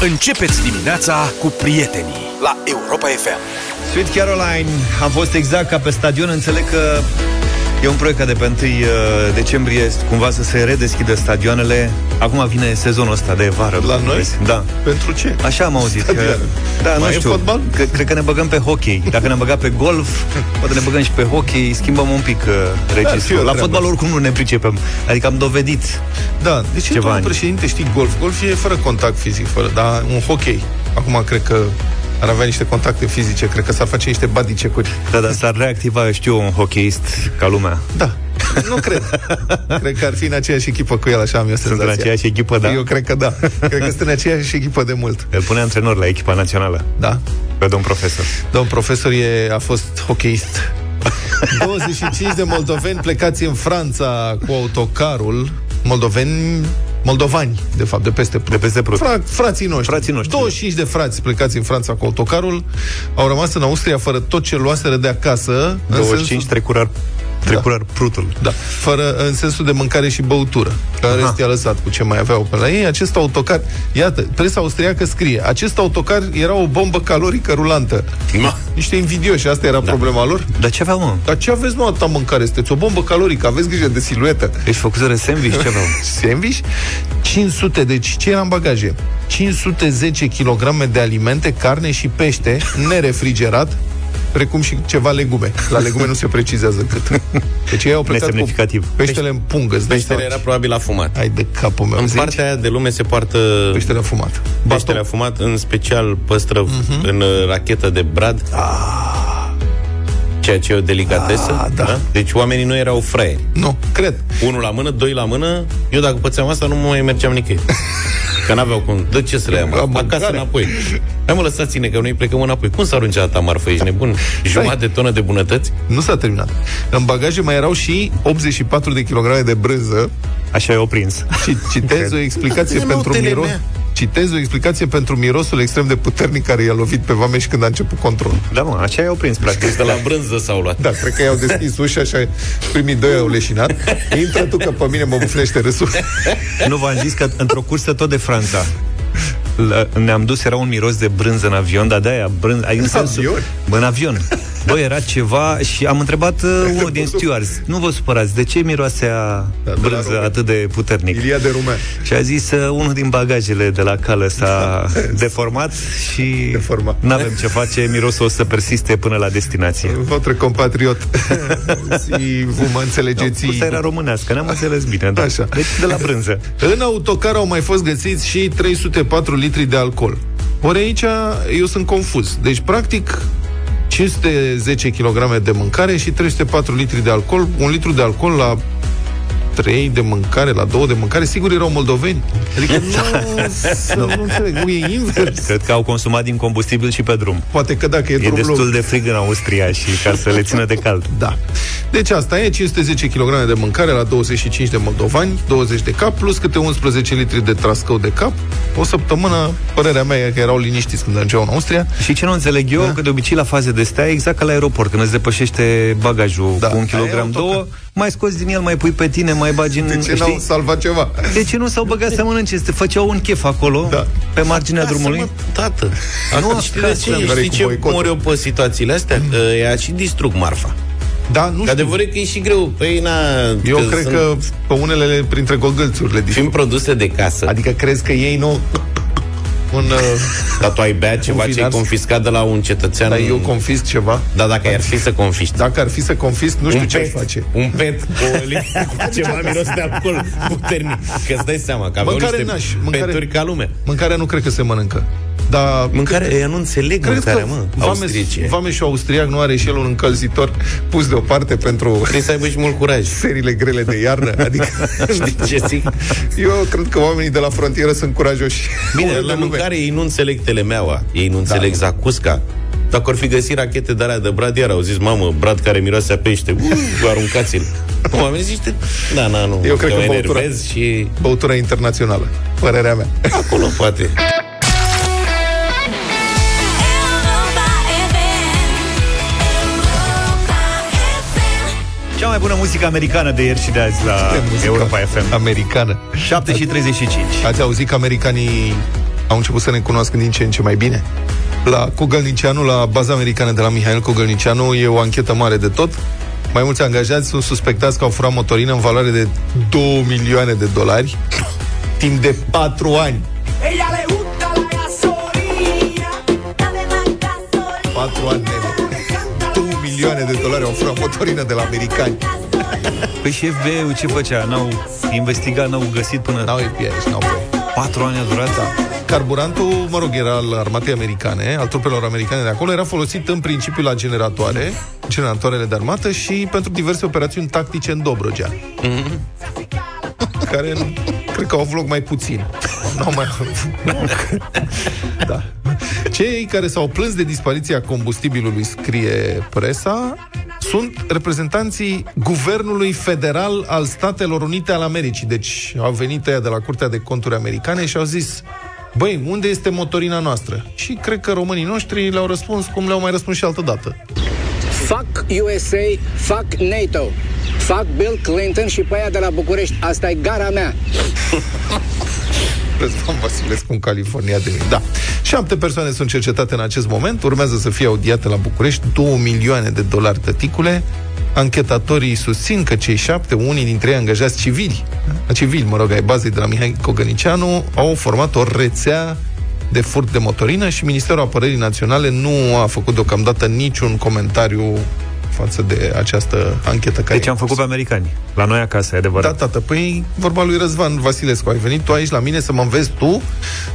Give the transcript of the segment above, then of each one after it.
Începeți dimineața cu prietenii la Europa FM. Sweet Caroline, am fost exact ca pe stadion, înțeleg că E un proiect ca de pe 1 uh, decembrie cumva să se redeschidă stadioanele. Acum vine sezonul ăsta de vară. La noi? Da. Pentru ce? Așa am auzit. Că, da, Mai nu e știu. fotbal? Că, cred că ne băgăm pe hockey. Dacă ne-am băgat pe golf, poate ne băgăm și pe hockey, schimbăm un pic uh, fi registrul. o La treabă. fotbal oricum nu ne pricepem. Adică am dovedit. Da, de ce Ceva domnul ani. președinte știi golf? Golf e fără contact fizic, fără, dar un hockey. Acum cred că ar avea niște contacte fizice, cred că s-ar face niște badicecuri. Da, dar s-ar reactiva, știu, un hockeyist ca lumea. Da, nu cred. cred că ar fi în aceeași echipă cu el, așa am eu Sunt în senzația. aceeași echipă, da? Eu cred că da. cred că sunt în aceeași echipă de mult. Îl pune antrenor la echipa națională, Da. pe domn profesor. Domn profesor e, a fost hocheist. 25 de moldoveni plecați în Franța cu autocarul. Moldoveni moldovani, de fapt, de peste Prut. De peste Prut. Fra- frații noștri. Frații noștri. 25 de frați plecați în Franța cu autocarul au rămas în Austria fără tot ce luaseră de acasă. în 25 sensul- trecurar, trecurar prutul. da, fără, în sensul de mâncare și băutură. Că în Aha. rest i-a lăsat cu ce mai aveau pe la ei. Acest autocar, iată, presa austriacă scrie, acest autocar era o bombă calorică rulantă. Ma. Niște invidioși, asta era da. problema lor. Dar ce aveau, mă? Dar ce aveți, mă, atâta mâncare? Sunteți o bombă calorică, aveți grijă de siluetă. Ești făcuseră sandwich, ce aveau? Sandwich, 500, deci ce era în bagaje? 510 kg de alimente, carne și pește, nerefrigerat, precum și ceva legume. La legume nu se precizează cât. Deci ei au plecat cu Nesemnificativ. peștele în pungă. îți dai Peștele seama. era probabil afumat. Hai de capul meu. În zici? partea aia de lume se poartă Peștele fumat. peștele afumat, în special păstră uh-huh. în uh, rachetă de brad. Ceea ce e o delicatesă. Ah, da. Deci oamenii nu erau fraieri. Nu, cred. Unul la mână, doi la mână. Eu dacă pățeam asta, nu mai mergeam nicăieri. Că n-aveau cum. De ce să le La iau? mă? Acasă mâncare. înapoi. Hai mă, lăsați-ne că noi plecăm înapoi. Cum s-a aruncat atâta marfă? Ești nebun? Jumătate de tonă de bunătăți? Nu s-a terminat. În bagaje mai erau și 84 de kilograme de brânză Așa e oprins. și citez o explicație În pentru notele miros. mea. Citez o explicație pentru mirosul extrem de puternic care i-a lovit pe Vameș când a început controlul. Da, mă, așa e oprins, practic. De la brânză s-au luat. Da, cred că i-au deschis ușa și primii doi au leșinat. Intră tu că pe mine mă bufnește râsul. Nu v-am zis că într-o cursă tot de Franța la, ne-am dus, era un miros de brânză în avion, dar de-aia brânză, ai în sensul, avion? Bă, în avion. Bă, era ceva și am întrebat uh, unul din stewards, nu vă supărați, de ce miroase a de la brânză Roman. atât de puternic? Ilia de Rumean. Și a zis, uh, unul din bagajele de la cală s-a deformat și Deformat. nu avem ce face, mirosul o să persiste până la destinație. Votre compatriot. si vă mă înțelegeți. Cursa era românească, ne-am înțeles bine, da. Așa. Deci de la brânză. În autocar au mai fost găsiți și 304 litri de alcool. Ori aici eu sunt confuz. Deci, practic, 510 kg de mâncare și 304 litri de alcool. Un litru de alcool la 3 de mâncare, la 2 de mâncare, sigur erau moldoveni. Adică nu, să, nu înțeleg, nu e invers. Cred că au consumat din combustibil și pe drum. Poate că dacă e, E drum destul lung. de frig în Austria și ca să le țină de cald. Da. Deci asta e 510 kg de mâncare la 25 de moldovani, 20 de cap, plus câte 11 litri de trascău de cap. O săptămână, părerea mea e că erau liniștiți când ajungeau în Austria. Și ce nu înțeleg eu, da? că de obicei la faze de stea, e exact ca la aeroport, când îți depășește bagajul Da, cu un aia e kilogram, autocar. două, mai scoți din el, mai pui pe tine, mai bagi în... De ce n-au salvat ceva? De ce nu s-au băgat să mănânce? Se făceau un chef acolo, Da. pe marginea drumului. Mă, tată. Nu Nu, știi de acasă, ce? care e Știi cu ce boicotul. mor eu pe situațiile astea? Că ea și distrug marfa. Da, nu Că știu. adevărul e că e și greu. Păi, na, Eu cred sunt- că pe unele printre gogălțurile Fiind distrug. produse de casă. Adică crezi că ei nu... Un, uh, Dar tu ai bea ceva ce e finar- confiscat de la un cetățean. dar eu confisc ceva. Da, dacă ar fi să confiști. Dacă ar fi să confisc, nu știu un ce aș pet, face. Un pet cu o li- cu ceva miros de alcool puternic. Că îți dai seama că aveau Mâncare niște naș, mâncare- peturi ca lume. Mâncarea nu cred că se mănâncă. Dar Mâncare, eu nu înțeleg Cred mâncarea, că mă. Vameș, Austriece. Vameșul austriac nu are și el un încălzitor pus deoparte pentru Trebuie să aibă și mult curaj. serile grele de iarnă. Adică, Știi ce zic? eu cred că oamenii de la frontieră sunt curajoși. Bine, Ori la de lume. mâncare ei nu înțeleg telemeaua, ei nu înțeleg Da. zacusca. Dacă ar fi găsit rachete de alea de brad, iar au zis, mamă, brad care miroase a pește, uh, aruncați-l. Oamenii zice, da, na, nu, Eu cred mă că băutura- enervez și Băutura internațională, părerea mea. acolo poate. Cea mai bună muzică americană de ieri și de azi la Muzica Europa FM. Americană. 7 și 35. Ați auzit că americanii au început să ne cunoască din ce în ce mai bine. La Cogălnicianu, la baza americană de la Mihail Cogălnicianu, e o anchetă mare de tot. Mai mulți angajați sunt suspectați că au furat motorină în valoare de 2 milioane de dolari timp de 4 ani. Ella le milioane de dolari au furat motorină de la americani. Păi și FBI-ul ce făcea? N-au investigat, n-au găsit până... N-au FBI și n-au pe. Patru ani a durat? Da. Carburantul, mă rog, era al armatei americane, al trupelor americane de acolo, era folosit în principiu la generatoare, generatoarele de armată și pentru diverse operațiuni tactice în Dobrogea. Care cred că au avut loc mai puțin. N-au mai da. Cei care s-au plâns de dispariția combustibilului, scrie presa, sunt reprezentanții Guvernului Federal al Statelor Unite ale Americii. Deci au venit ăia de la Curtea de Conturi Americane și au zis Băi, unde este motorina noastră? Și cred că românii noștri le-au răspuns cum le-au mai răspuns și altă dată. Fuck USA, fuck NATO. Fuck Bill Clinton și pe aia de la București. Asta e gara mea. Răzvan Vasilescu în California de mine. Da. Șapte persoane sunt cercetate în acest moment, urmează să fie audiate la București, 2 milioane de dolari tăticule. Anchetatorii susțin că cei șapte, unii dintre ei angajați civili, civili, mă rog, ai bazei de la Mihai Cogănicianu, au format o rețea de furt de motorină și Ministerul Apărării Naționale nu a făcut deocamdată niciun comentariu față de această anchetă care Deci am făcut pe americani. La noi acasă, e adevărat. da, tată, păi vorba lui Răzvan Vasilescu. Ai venit tu aici la mine să mă înveți tu?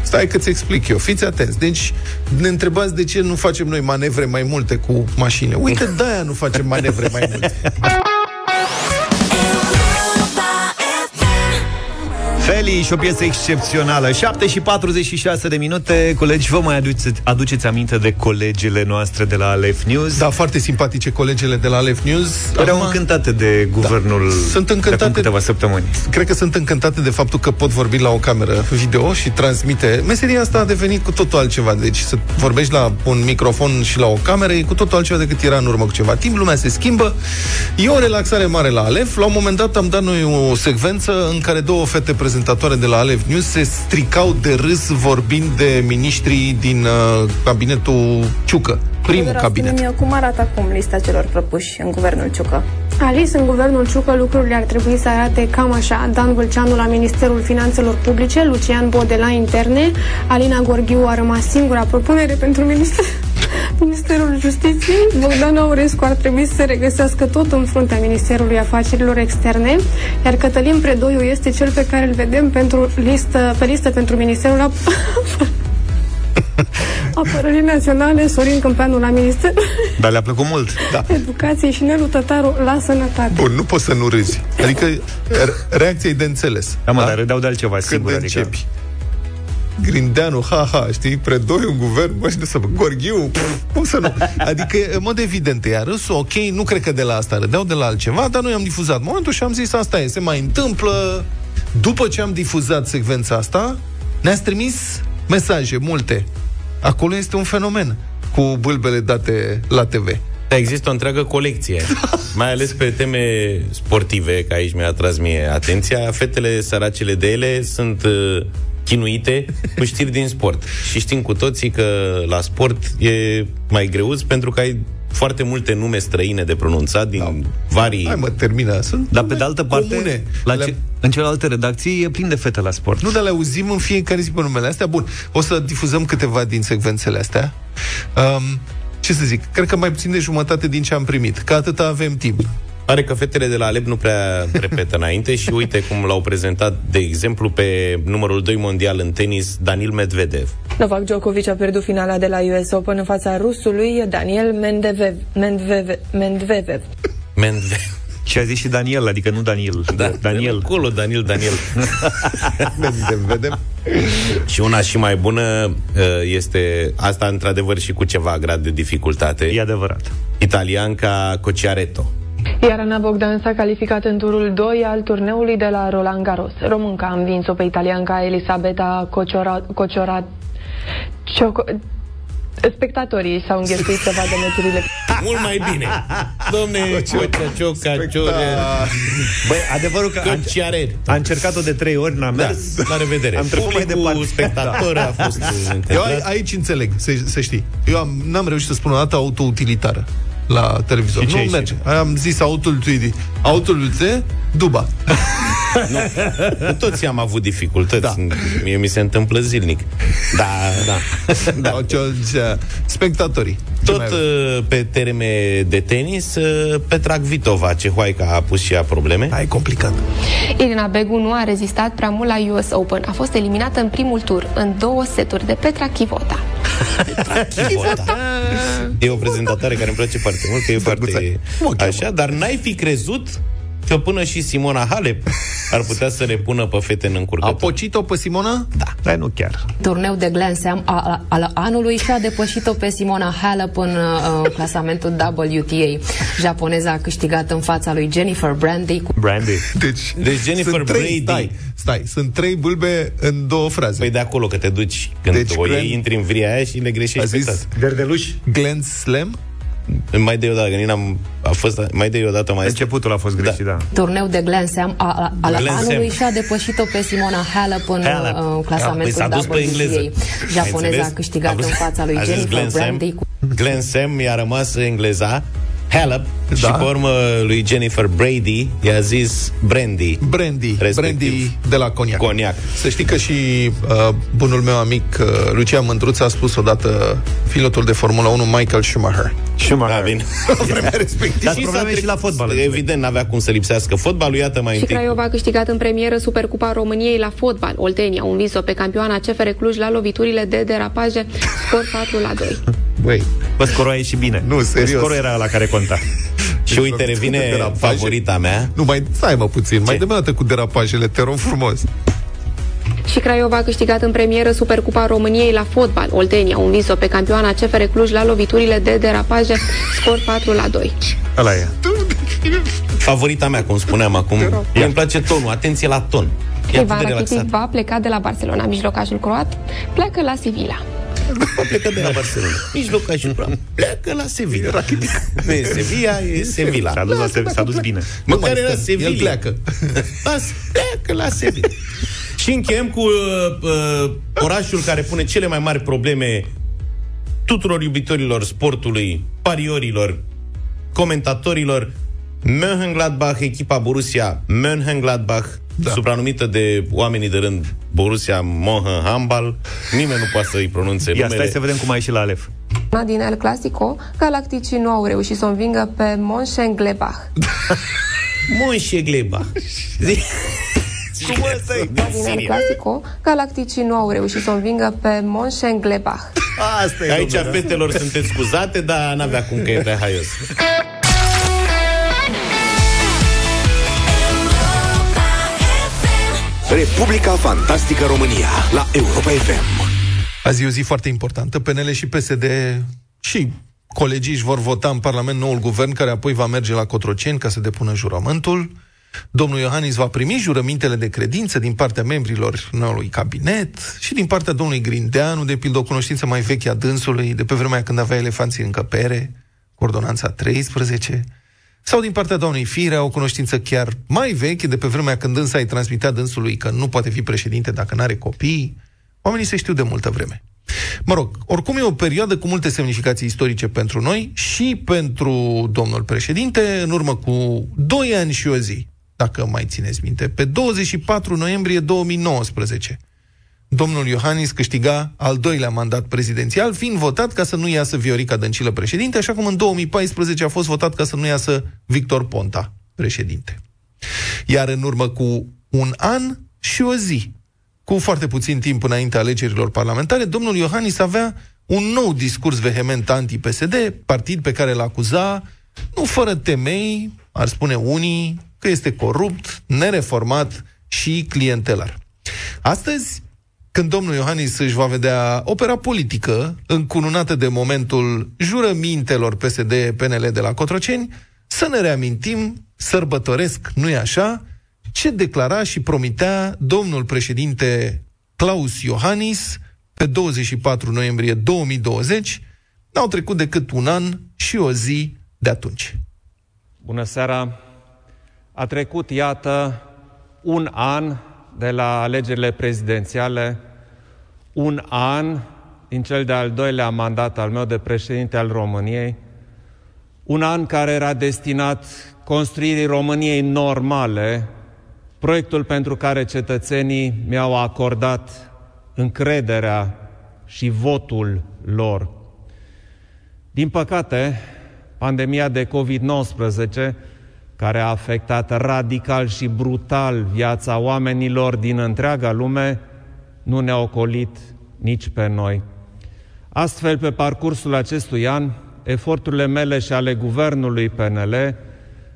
Stai că-ți explic eu. Fiți atenți. Deci ne întrebați de ce nu facem noi manevre mai multe cu mașini. Uite, de-aia nu facem manevre mai multe. Europa FM. Feli și o piesă excepțională 7 și 46 de minute Colegi, vă mai aduceți, aduceți aminte de colegele noastre de la Alef News? Da, foarte simpatice colegele de la Alef News. Erau Acum, încântate de guvernul Da. Sunt de încântate- acum câteva săptămâni Cred că sunt încântate de faptul că pot vorbi la o cameră video și transmite. Meseria asta a devenit cu totul altceva. Deci să vorbești la un microfon și la o cameră e cu totul altceva decât era în urmă cu ceva timp. Lumea se schimbă. E o relaxare mare la Alef. La un moment dat am dat noi o secvență în care două fete prezentatoare de la Alef News se stricau de râs vorbind de miniștrii din uh, cabinetul Ciucă. Primul Vreau cabinet. Spune-mi cum arată acum lista celor propuși în guvernul Ciucă. Alice, în guvernul Ciucă, lucrurile ar trebui să arate cam așa. Dan Vâlceanu la Ministerul Finanțelor Publice, Lucian Bode la Interne, Alina Gorghiu a rămas singura propunere pentru minister... Ministerul Justiției. Bogdan Aurescu ar trebui să se regăsească tot în fruntea Ministerului Afacerilor Externe, iar Cătălin Predoiu este cel pe care îl vedem pentru listă, pe listă pentru Ministerul Ap- Apărării Naționale, Sorin Câmpeanu la Ministerul Dar le-a plăcut mult Da. Educației și Nelu Tătaru la Sănătate. Bun, nu poți să nu râzi. Adică re- reacția e de înțeles. Da, mă, dar râdeau de altceva Când sigur adică... începi. Grindeanu, ha, ha, știi, predoi un guvern, bă, și nu să Gorghiu, pf, cum să nu? Adică, în mod evident, ea râsul, ok, nu cred că de la asta râdeau, de la altceva, dar noi am difuzat momentul și am zis, asta e, se mai întâmplă. După ce am difuzat secvența asta, ne-ați trimis mesaje, multe. Acolo este un fenomen cu bâlbele date la TV. Da, există o întreagă colecție, mai ales pe teme sportive, că aici mi-a atras mie atenția. Fetele săracele de ele sunt uh, chinuite cu știri din sport. Și știm cu toții că la sport e mai greuț pentru că ai foarte multe nume străine de pronunțat din da. varii... Hai mă, termină. Sunt Dar pe de altă parte, comune. la Le- ce, în celelalte redacții e plin de fete la sport. Nu, dar le auzim în fiecare zi pe numele astea. Bun, o să difuzăm câteva din secvențele astea. Um, ce să zic, cred că mai puțin de jumătate din ce am primit. Că atâta avem timp. Pare că fetele de la Alep nu prea repetă înainte și uite cum l-au prezentat, de exemplu, pe numărul 2 mondial în tenis, Danil Medvedev. Novak Djokovic a pierdut finala de la US Open în fața rusului Daniel Mendevev, Mendveve, Mendvedev. Medvedev. Și a zis și Daniel, adică nu Daniel. Da, Daniel. Acolo, Daniel, Daniel. Vedem, vedem. și una și mai bună uh, este, asta într-adevăr și cu ceva grad de dificultate, E adevărat. italianca Cociaretto. Iar Ana Bogdan s-a calificat în turul 2 al turneului de la Roland Garros. Românca a învins-o pe italianca Elisabeta Cociora, Cociora, Cioco, Spectatorii s-au înghesuit să vadă meciurile. Mult mai bine. Domne, Cioca, Ciore, Băi, adevărul că a, Cociare. a încercat-o de trei ori, n-a Da, mers. la revedere. Am trecut mai Publicul departe. spectator a fost Eu încântat. ai- aici înțeleg, să, să știi. Eu am, n-am reușit să spun o dată autoutilitară la televizor. Și ce nu ai merge. Am zis autul Tweedy. Autul te Duba. Cu toții am avut dificultăți. Da. Mie mi se întâmplă zilnic. Da, da. da. Spectatorii. Ce Tot mai avem? uh, pe terme de tenis, uh, Petra Kvitova, cehoaica, a pus și ea probleme. Hai, complicat. Irina Begu nu a rezistat prea mult la US Open. A fost eliminată în primul tur, în două seturi de Petra Chivota. Chivota. E o prezentatoare care îmi place foarte mult, că e foarte așa, dar n-ai fi crezut că până și Simona Halep ar putea să le pună pe fete în A încurcătură. pocit-o pe Simona? Da, dar nu chiar. Turneu de Grand Slam a- a- al anului și a depășit-o pe Simona Halep în uh, clasamentul WTA. Japoneza a câștigat în fața lui Jennifer Brandy cu Brandy. Deci, Deci Jennifer sunt trei, Brady. Stai, stai, sunt trei bulbe în două fraze. Păi de acolo că te duci când Deci deci, o Glenn- iei, intri în vria aia și le a greșești pe zis toate. Verdeluș? Glenn Slam? Mai de o dată, că nici n-am, a fost, mai de o dată mai este. Începutul a fost greșit, da. turneu de Grand Slam a- a- al Grand anului Slam. și a depășit-o pe Simona Halep în Halep. uh, Păi clasamentul s-a dus pe engleză. WTA. Japoneza Ai a înțeles? câștigat A vrut- în fața lui a zis Jennifer Glenn Sam. Brandy cu Glenn Sam i-a rămas engleza Halep da. și Da. pe urmă lui Jennifer Brady i-a zis Brandy. Brandy, Respectiv. Brandy de la Coniac. Coniac. Să știi că și uh, bunul meu amic uh, Lucian Mândruț a spus odată pilotul de Formula 1 Michael Schumacher. Schumacher. Da, bine. Vremea respectivă. Dar Și probleme s-a și la trecut- fotbal. Evident, n-avea cum să lipsească fotbalul. Iată mai Și întâi. Craiova a câștigat în premieră Supercupa României la fotbal. Oltenia au învins-o pe campioana CFR Cluj la loviturile de derapaje, scor 4 la 2. Băi, Bă, scorul a ieșit bine. Nu, serios. Scorul era la care conta. Și uite, revine Derapaje. favorita mea. nu mai stai mă puțin, mai Ce? dă dată cu derapajele, te rog frumos. Și Craiova a câștigat în premieră Supercupa României la fotbal. Oltenia au învins-o pe campioana CFR Cluj la loviturile de derapaje, scor 4 la 2. Ăla e. Favorita mea, cum spuneam acum. Mie îmi place tonul. Atenție la ton. E atât Ivan de Rakitic relaxat. va pleca de la Barcelona. Mijlocașul croat pleacă la Sevilla. Bă, plecă de la Barcelona. Mijlocașul bravo. Pleacă la Sevilla. Nu e Sevilla, e Sevilla. S-a dus, la se- s-a dus bine. Măcar mai era stă, Sevilla. el pleacă. Las, pleacă la Sevilla. și încheiem cu uh, uh, orașul care pune cele mai mari probleme tuturor iubitorilor sportului, pariorilor, comentatorilor. Mönchengladbach, echipa Borussia Mönchengladbach, da. supranumită de oamenii de rând Borussia Mönchengladbach. Nimeni nu poate să-i pronunțe Ia, numele. stai să vedem cum a ieșit la Alef. Din El Clasico, galacticii nu au reușit să o învingă pe Mönchengladbach. Mönchengladbach. Cum ăsta e? Din El Clasico, galacticii nu au reușit să o învingă pe Mönchengladbach. Asta e, Aici, domnule. fetelor, sunteți scuzate, dar n-avea cum că e prea haios. Republica Fantastică România la Europa FM. Azi e o zi foarte importantă. PNL și PSD și colegii își vor vota în Parlament noul guvern, care apoi va merge la Cotroceni ca să depună jurământul. Domnul Iohannis va primi jurămintele de credință din partea membrilor noului cabinet și din partea domnului Grindeanu, de pildă o cunoștință mai veche a dânsului, de pe vremea când avea elefanții în încăpere, cu ordonanța 13, sau din partea doamnei Firea, o cunoștință chiar mai veche, de pe vremea când dânsa îi transmitea dânsului că nu poate fi președinte dacă nu are copii. Oamenii se știu de multă vreme. Mă rog, oricum e o perioadă cu multe semnificații istorice pentru noi și pentru domnul președinte, în urmă cu 2 ani și o zi, dacă mai țineți minte, pe 24 noiembrie 2019, domnul Iohannis câștiga al doilea mandat prezidențial, fiind votat ca să nu iasă Viorica Dăncilă președinte, așa cum în 2014 a fost votat ca să nu iasă Victor Ponta președinte. Iar în urmă cu un an și o zi, cu foarte puțin timp înainte alegerilor parlamentare, domnul Iohannis avea un nou discurs vehement anti-PSD, partid pe care îl acuza, nu fără temei, ar spune unii, că este corupt, nereformat și clientelar. Astăzi, când domnul Iohannis își va vedea opera politică încununată de momentul jurămintelor PSD-PNL de la Cotroceni, să ne reamintim, sărbătoresc, nu-i așa, ce declara și promitea domnul președinte Claus Iohannis pe 24 noiembrie 2020 N-au trecut decât un an și o zi de atunci. Bună seara! A trecut, iată, un an de la alegerile prezidențiale, un an din cel de-al doilea mandat al meu de președinte al României, un an care era destinat construirii României normale, proiectul pentru care cetățenii mi-au acordat încrederea și votul lor. Din păcate, pandemia de COVID-19, care a afectat radical și brutal viața oamenilor din întreaga lume, nu ne-a ocolit nici pe noi. Astfel, pe parcursul acestui an, eforturile mele și ale guvernului PNL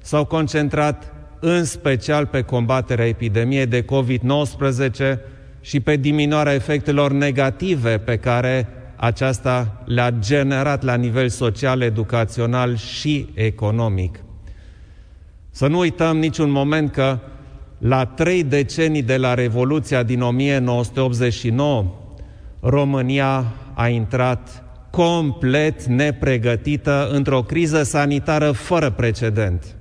s-au concentrat în special pe combaterea epidemiei de COVID-19 și pe diminuarea efectelor negative pe care aceasta le-a generat la nivel social, educațional și economic. Să nu uităm niciun moment că la trei decenii de la Revoluția din 1989, România a intrat complet nepregătită într-o criză sanitară fără precedent.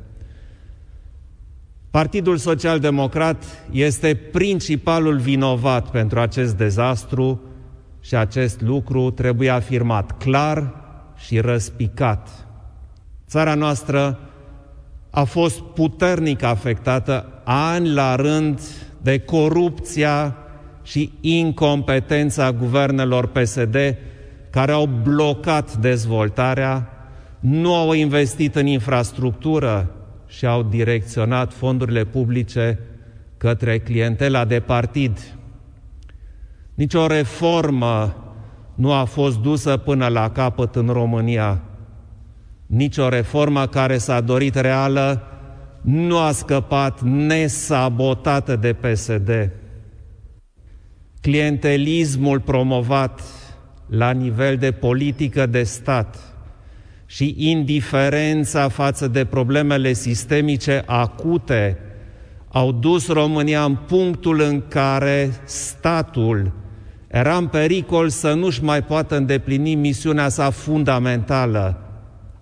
Partidul Social Democrat este principalul vinovat pentru acest dezastru și acest lucru trebuie afirmat clar și răspicat. Țara noastră a fost puternic afectată ani la rând de corupția și incompetența guvernelor PSD care au blocat dezvoltarea, nu au investit în infrastructură și au direcționat fondurile publice către clientela de partid. Nici o reformă nu a fost dusă până la capăt în România. Nici o reformă care s-a dorit reală nu a scăpat nesabotată de PSD. Clientelismul promovat la nivel de politică de stat și indiferența față de problemele sistemice acute au dus România în punctul în care statul era în pericol să nu-și mai poată îndeplini misiunea sa fundamentală,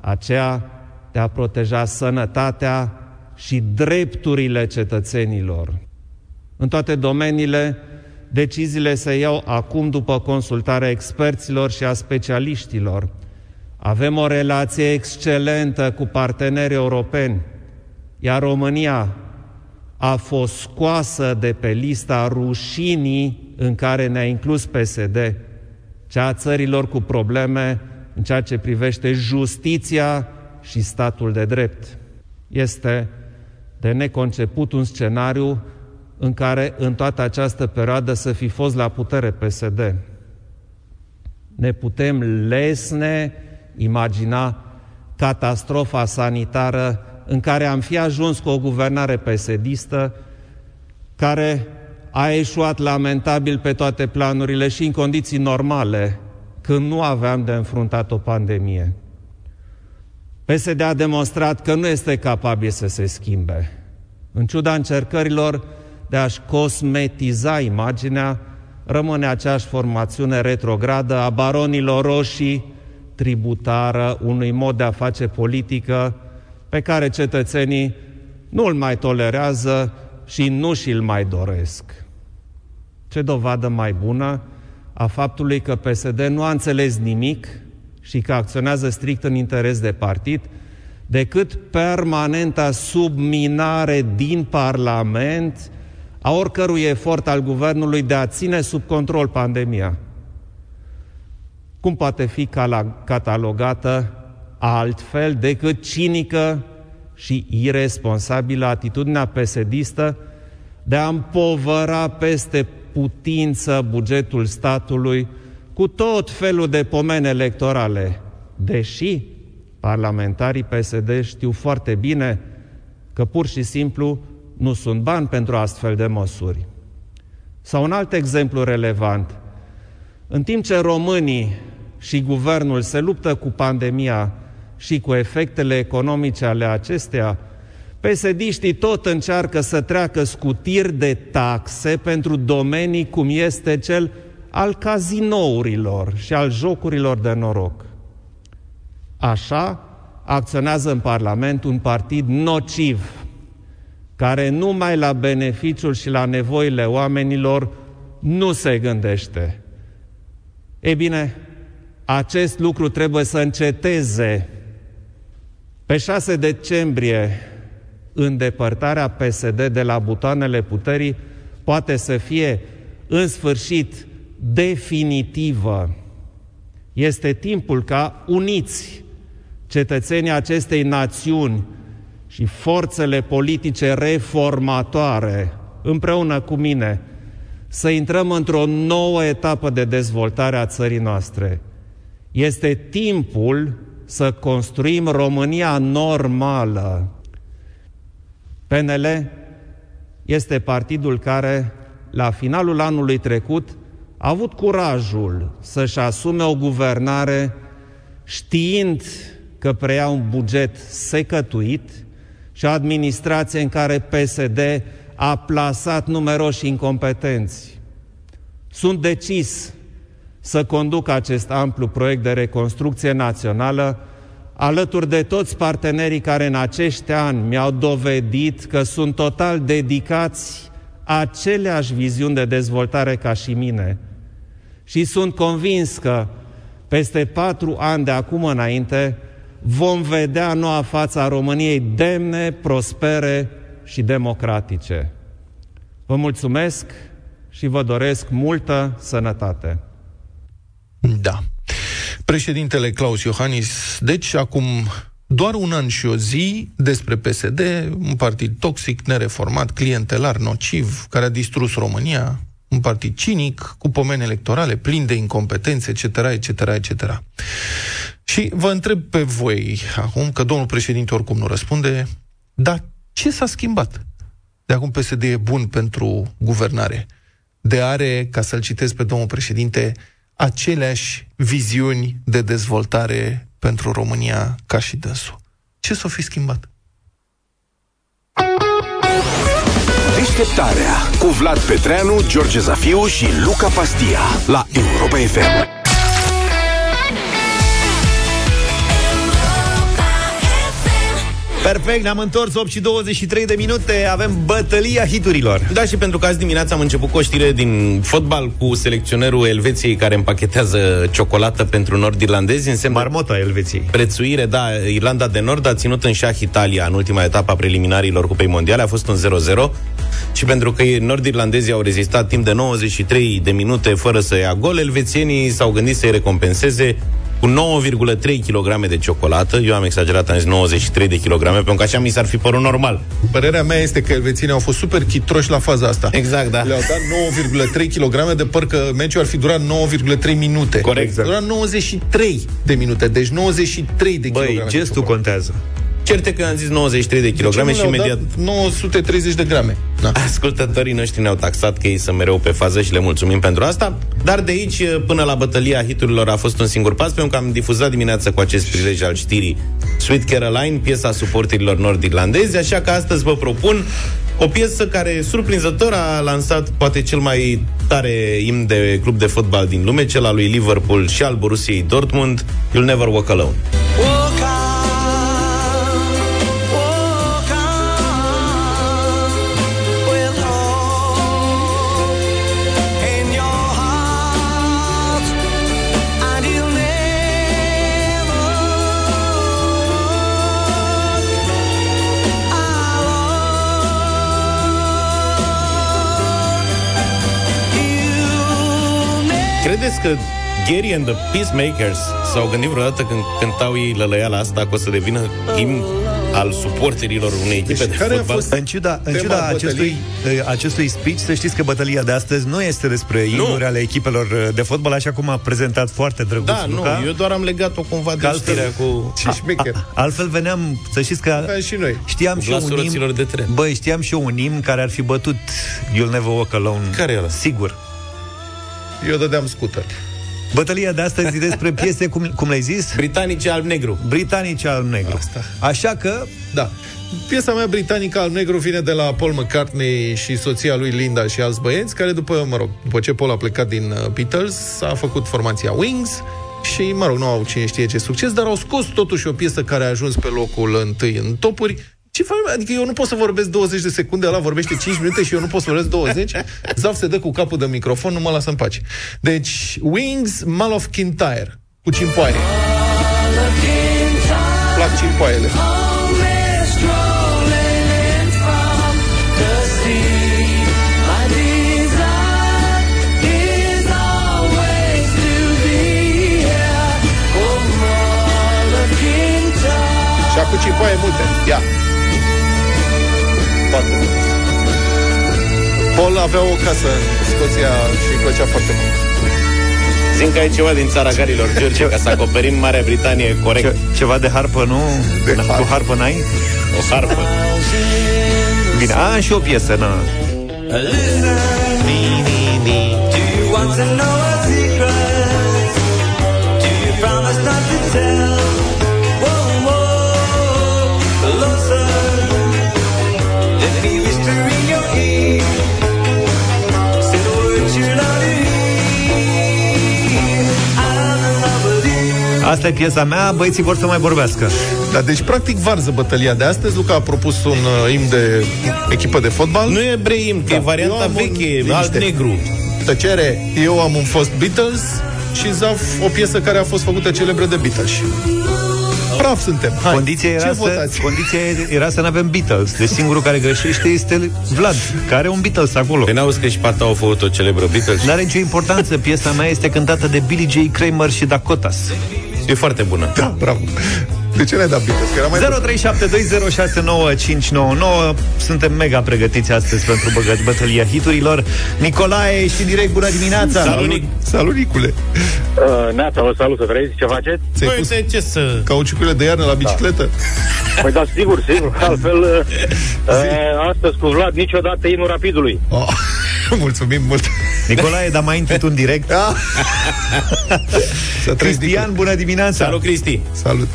aceea de a proteja sănătatea și drepturile cetățenilor. În toate domeniile, deciziile se iau acum după consultarea experților și a specialiștilor. Avem o relație excelentă cu parteneri europeni, iar România a fost scoasă de pe lista rușinii în care ne-a inclus PSD, cea a țărilor cu probleme în ceea ce privește justiția și statul de drept. Este de neconceput un scenariu în care în toată această perioadă să fi fost la putere PSD. Ne putem lesne imagina catastrofa sanitară în care am fi ajuns cu o guvernare pesedistă care a eșuat lamentabil pe toate planurile și în condiții normale, când nu aveam de înfruntat o pandemie. PSD a demonstrat că nu este capabil să se schimbe. În ciuda încercărilor de a-și cosmetiza imaginea, rămâne aceeași formațiune retrogradă a baronilor roșii, tributară unui mod de a face politică pe care cetățenii nu îl mai tolerează și nu și-l mai doresc. Ce dovadă mai bună a faptului că PSD nu a înțeles nimic și că acționează strict în interes de partid, decât permanenta subminare din Parlament a oricărui efort al guvernului de a ține sub control pandemia. Cum poate fi catalogată altfel decât cinică și irresponsabilă atitudinea pesedistă de a împovăra peste putință bugetul statului cu tot felul de pomene electorale, deși parlamentarii PSD știu foarte bine că pur și simplu nu sunt bani pentru astfel de măsuri. Sau un alt exemplu relevant. În timp ce românii și guvernul se luptă cu pandemia și cu efectele economice ale acesteia, pesediștii tot încearcă să treacă scutiri de taxe pentru domenii cum este cel al cazinourilor și al jocurilor de noroc. Așa acționează în Parlament un partid nociv, care numai la beneficiul și la nevoile oamenilor nu se gândește. Ei bine, acest lucru trebuie să înceteze. Pe 6 decembrie, îndepărtarea PSD de la butoanele puterii poate să fie în sfârșit definitivă. Este timpul ca uniți cetățenii acestei națiuni și forțele politice reformatoare, împreună cu mine, să intrăm într-o nouă etapă de dezvoltare a țării noastre. Este timpul să construim România normală. PNL este partidul care, la finalul anului trecut, a avut curajul să-și asume o guvernare știind că preia un buget secătuit și o administrație în care PSD a plasat numeroși incompetenți. Sunt decis să conduc acest amplu proiect de reconstrucție națională alături de toți partenerii care în acești ani mi-au dovedit că sunt total dedicați aceleași viziuni de dezvoltare ca și mine. Și sunt convins că peste patru ani de acum înainte vom vedea noua fața României demne, prospere și democratice. Vă mulțumesc și vă doresc multă sănătate. Da. Președintele Claus Iohannis, deci acum doar un an și o zi despre PSD, un partid toxic, nereformat, clientelar, nociv, care a distrus România, un partid cinic, cu pomeni electorale, plin de incompetențe, etc., etc., etc. Și vă întreb pe voi acum, că domnul președinte oricum nu răspunde, dar ce s-a schimbat? De acum PSD e bun pentru guvernare. De are, ca să-l citesc pe domnul președinte, aceleași viziuni de dezvoltare pentru România ca și dânsul. Ce s-a fi schimbat? Deșteptarea cu Vlad Petreanu, George Zafiu și Luca Pastia la Europa FM. Perfect, ne-am întors 8 și 23 de minute, avem bătălia hiturilor. Da, și pentru că azi dimineața am început cu o știre din fotbal cu selecționerul Elveției care împachetează ciocolată pentru nord-irlandezi. Înseamnă Marmota Elveției. prețuire, da, Irlanda de Nord a ținut în șah Italia în ultima etapă a preliminarilor Cupei Mondiale, a fost un 0-0 și pentru că nord-irlandezii au rezistat timp de 93 de minute fără să ia gol, elvețienii s-au gândit să-i recompenseze cu 9,3 kg de ciocolată. Eu am exagerat, am zis 93 de kg, pentru că așa mi s-ar fi părut normal. Părerea mea este că elvețienii au fost super chitroși la faza asta. Exact, da. Le-au dat 9,3 kg de păr că meciul ar fi durat 9,3 minute. Corect. Exact. Dura 93 de minute, deci 93 de Băi, kilograme. de gestul ciocolată. contează. Certe că am zis 93 de De ce kg nu și le-au imediat dat 930 de grame. Da. Ascultătorii noștri ne-au taxat că ei sunt mereu pe fază și le mulțumim pentru asta, dar de aici până la bătălia hiturilor a fost un singur pas, pentru că am difuzat dimineața cu acest prilej al știrii Sweet Caroline, piesa suporterilor nord-irlandezi, așa că astăzi vă propun o piesă care, surprinzător, a lansat poate cel mai tare imn de club de fotbal din lume, cel al lui Liverpool și al Borussiei Dortmund, You'll Never Walk Alone. Credeți că Gary and the Peacemakers s-au gândit vreodată când cântau ei lălăiala asta că o să devină imn al suporterilor unei echipe Deci de care a fotbal? fost- În ciuda, în Tema ciuda bătăliei. acestui, acestui speech, să știți că bătălia de astăzi nu este despre imnuri ale echipelor de fotbal, așa cum a prezentat foarte drăguț Da, nu, Luca. eu doar am legat-o cumva de Că altfel- știrea cu... Ce șmecher. Altfel veneam, să știți că Aveam și noi. știam Cu și eu glasul un roților imn, de tren. Băi, știam și eu un imn care ar fi bătut You'll Never Walk Alone. Care e ăla? Sigur. Eu dădeam scooter. Bătălia de astăzi e despre piese, cum, cum le-ai zis? Britanice alb-negru. Britanice al negru. Asta. Așa că Da. Piesa mea britanică al negru vine de la Paul McCartney și soția lui Linda și alți băieți, care după, mă rog, după ce Paul a plecat din uh, Beatles, a făcut formația Wings și, mă rog, nu au cine știe ce succes, dar au scos totuși o piesă care a ajuns pe locul întâi în topuri. Ce faci? Adică eu nu pot să vorbesc 20 de secunde, ăla vorbește 5 minute și eu nu pot să vorbesc 20. Zaf se dă cu capul de microfon, nu mă lasă în pace. Deci, Wings, Mall of Kintyre, cu cimpoaie. Plac cimpoaiele. Și acum cimpoaie multe. Ia. Foarte frumos. Paul avea o casă în Scoția și îi plăcea foarte mult. Zic că ai ceva din țara garilor, George, ca să acoperim Marea Britanie corect. Ce, ceva de harpă, nu? De Cu harpă. harpă n-ai? O harpă. Bine, am și o piesă, na. Asta e piesa mea, băieții vor să mai vorbească. Da, deci, practic, varză bătălia de astăzi. Luca a propus un uh, imn de echipă de fotbal. Nu e Breim, că Da. e varianta Eu am un- veche, liniște. alb-negru. Tăcere, eu am un fost Beatles și Zaf o piesă care a fost făcută celebră de Beatles. Praf suntem. Hai. Condiția era, Ce să, votați? condiția era să nu avem Beatles. Deci singurul care greșește este Vlad, care are un Beatles acolo. Păi n-auzi că și Pata au făcut o celebră Beatles? Nu are nicio importanță. Piesa mea este cântată de Billy J. Kramer și Dakotas. E foarte bună. Da, bravo. De ce ne-ai dat Beatles? Că era mai 0372069599 Suntem mega pregătiți astăzi pentru băgă- bătălia hiturilor Nicolae și direct bună dimineața Salut, Nic. Salut, Nicule. Uh, Neața, vă salut, să trăiți, ce faceți? Ți-ai Păi, pus uite, ce să... cauciucurile de iarnă la bicicletă? Păi da, sigur, sigur, altfel uh, uh, astăzi cu Vlad niciodată inul rapidului. Oh, mulțumim mult. Nicolae, dar mai intri tu în direct Da. Să trăiți, Cristian, bună dimineața Salut, Cristi! Salut.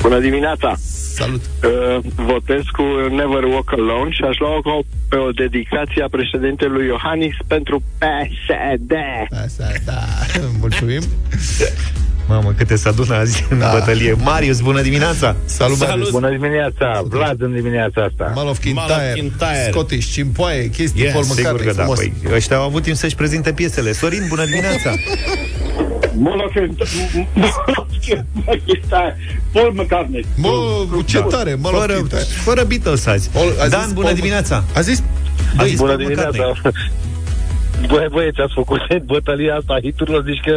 Bună dimineața! Salut. Uh, votez cu Never Walk Alone și aș lua-o pe o dedicație a președintelui Iohannis pentru PSD. Asta, da. Mulțumim. Mamă, câte se adună azi în Da. bătălie Marius, bună dimineața Salut, Salut. Marius. Bună dimineața! Vlad în dimineața asta. Mall of Mall of Kintyre, Kintyre. Scottish, Cimpoaie, chestii, Yes, Paul Sigur McCartney, că da, frumos. păi, ăștia au avut timp să-și prezinte piesele Sorin, bună dimineața Bună Paul McCartney. Mă, ce tare, Mall of Fără, Kintyre. fără Beatles azi Paul- a zis Dan, bună Paul- dimineața A zis A zis Bună Paul McCartney. dimineața! Băi, băieți, ați făcut bătălia asta a hiturilor, zici că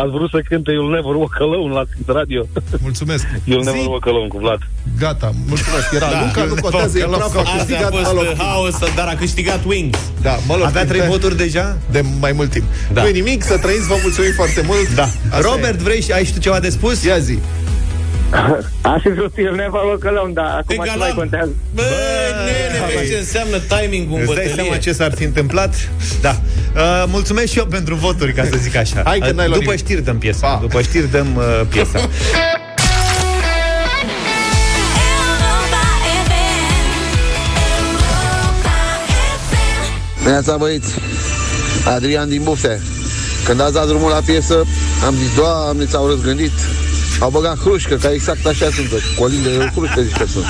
ați vrut să cânte You'll Never Walk Alone la radio. Mulțumesc. You'll Never Zi, Walk Alone cu Vlad. gata, mulțumesc. Era da, Luca, nu contează, e praf, a Asta a câștigat fost Mall of uh, Kintyre. haos, dar a câștigat Wings. Da, Mall of Avea trei Kintyre voturi deja? de mai mult timp. Da. Nu e nimic, să trăiți, vă mulțumim foarte mult. Da. Asta Robert, vrei și ai și tu ceva de spus? E. Ia zi. Aș fi vrut You'll Never Walk Alone, dar acum ce mai Egalam. contează? Bă, nene, vezi ce înseamnă timing în Îți dai seama bătălie. ce s-ar fi întâmplat? Da. Uh, mulțumesc și eu pentru voturi, ca să zic așa. Hai că Uh, n-ai luat După nimic. știri dăm piesa. Pa. După știri dăm uh, piesa. Neața băieți, Adrian din Bufte. Când ați dat drumul la piesă, am zis, Doamne, ți-au răzgândit. Au băgat hrușcă, că exact așa sunt. Colinde de hrușcă, zici că sunt.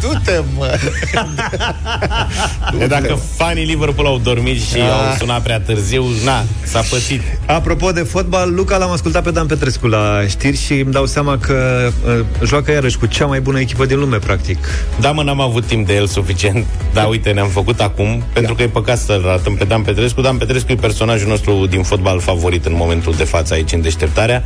Du-te, mă. E dacă fanii Liverpool au dormit și Ah. au sunat prea târziu, na, s-a pățit. Apropo de fotbal, Luca l-am ascultat pe Dan Petrescu la știri și îmi dau seama că uh, joacă iarăși cu cea mai bună echipă din lume, practic. Da, mă, n-am avut timp de el suficient, dar uite, ne-am făcut acum, pentru că e păcat să-l arătăm pe Dan Petrescu. Dan Petrescu e personajul nostru din fotbal favorit în momentul de față aici în deșteptarea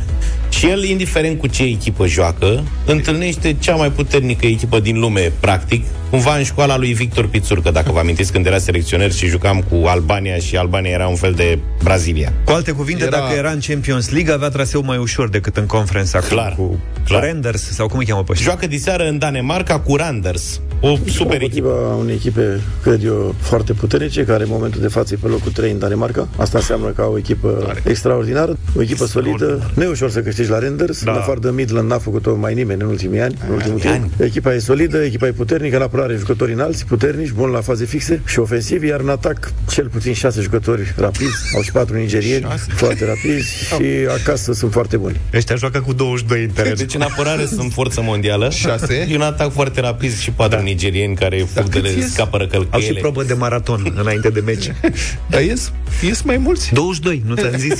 și el, indiferent cu ce echipă joacă, întâlnește cea mai puternică echipă din lume, practic, cumva în școala lui Victor Pițurcă, dacă vă amintiți când era selecționer și jucam cu Albania și Albania era un fel de Brazilia. Cu alte cuvinte, Era- era... dacă era în Champions League, avea traseu mai ușor decât în conferența Clar, cu clar. Renders, sau cum îi cheamă pe ăștia? Joacă diseară în Danemarca cu Randers. O super echipă. unei echipe, cred eu, foarte puternice, care în momentul de față e pe locul 3 în Danemarca. Asta înseamnă că au o echipă Tare. extraordinară, o echipă solidă. Nu e ușor să câștigi la Renders. Da. În afară de Midland n-a făcut-o mai nimeni în ultimii ani, în ultimul timp. Echipa e solidă, echipa e puternică, în apărare jucători înalți, puternici, buni la faze fixe și ofensivi, iar în atac cel puțin șase jucători rapizi, au și șpatru nigerieni, șase. foarte rapizi și acasă sunt foarte buni. Ăștia joacă cu 22 în teren. Deci în apărare sunt forță mondială. Șase. E un atac foarte rapid și patru da. nigerieni care fug de le scapă răcălcăiele. Au și probă de maraton înainte de meci. Dar ies, ies mai mulți. 22, nu ți-am zis?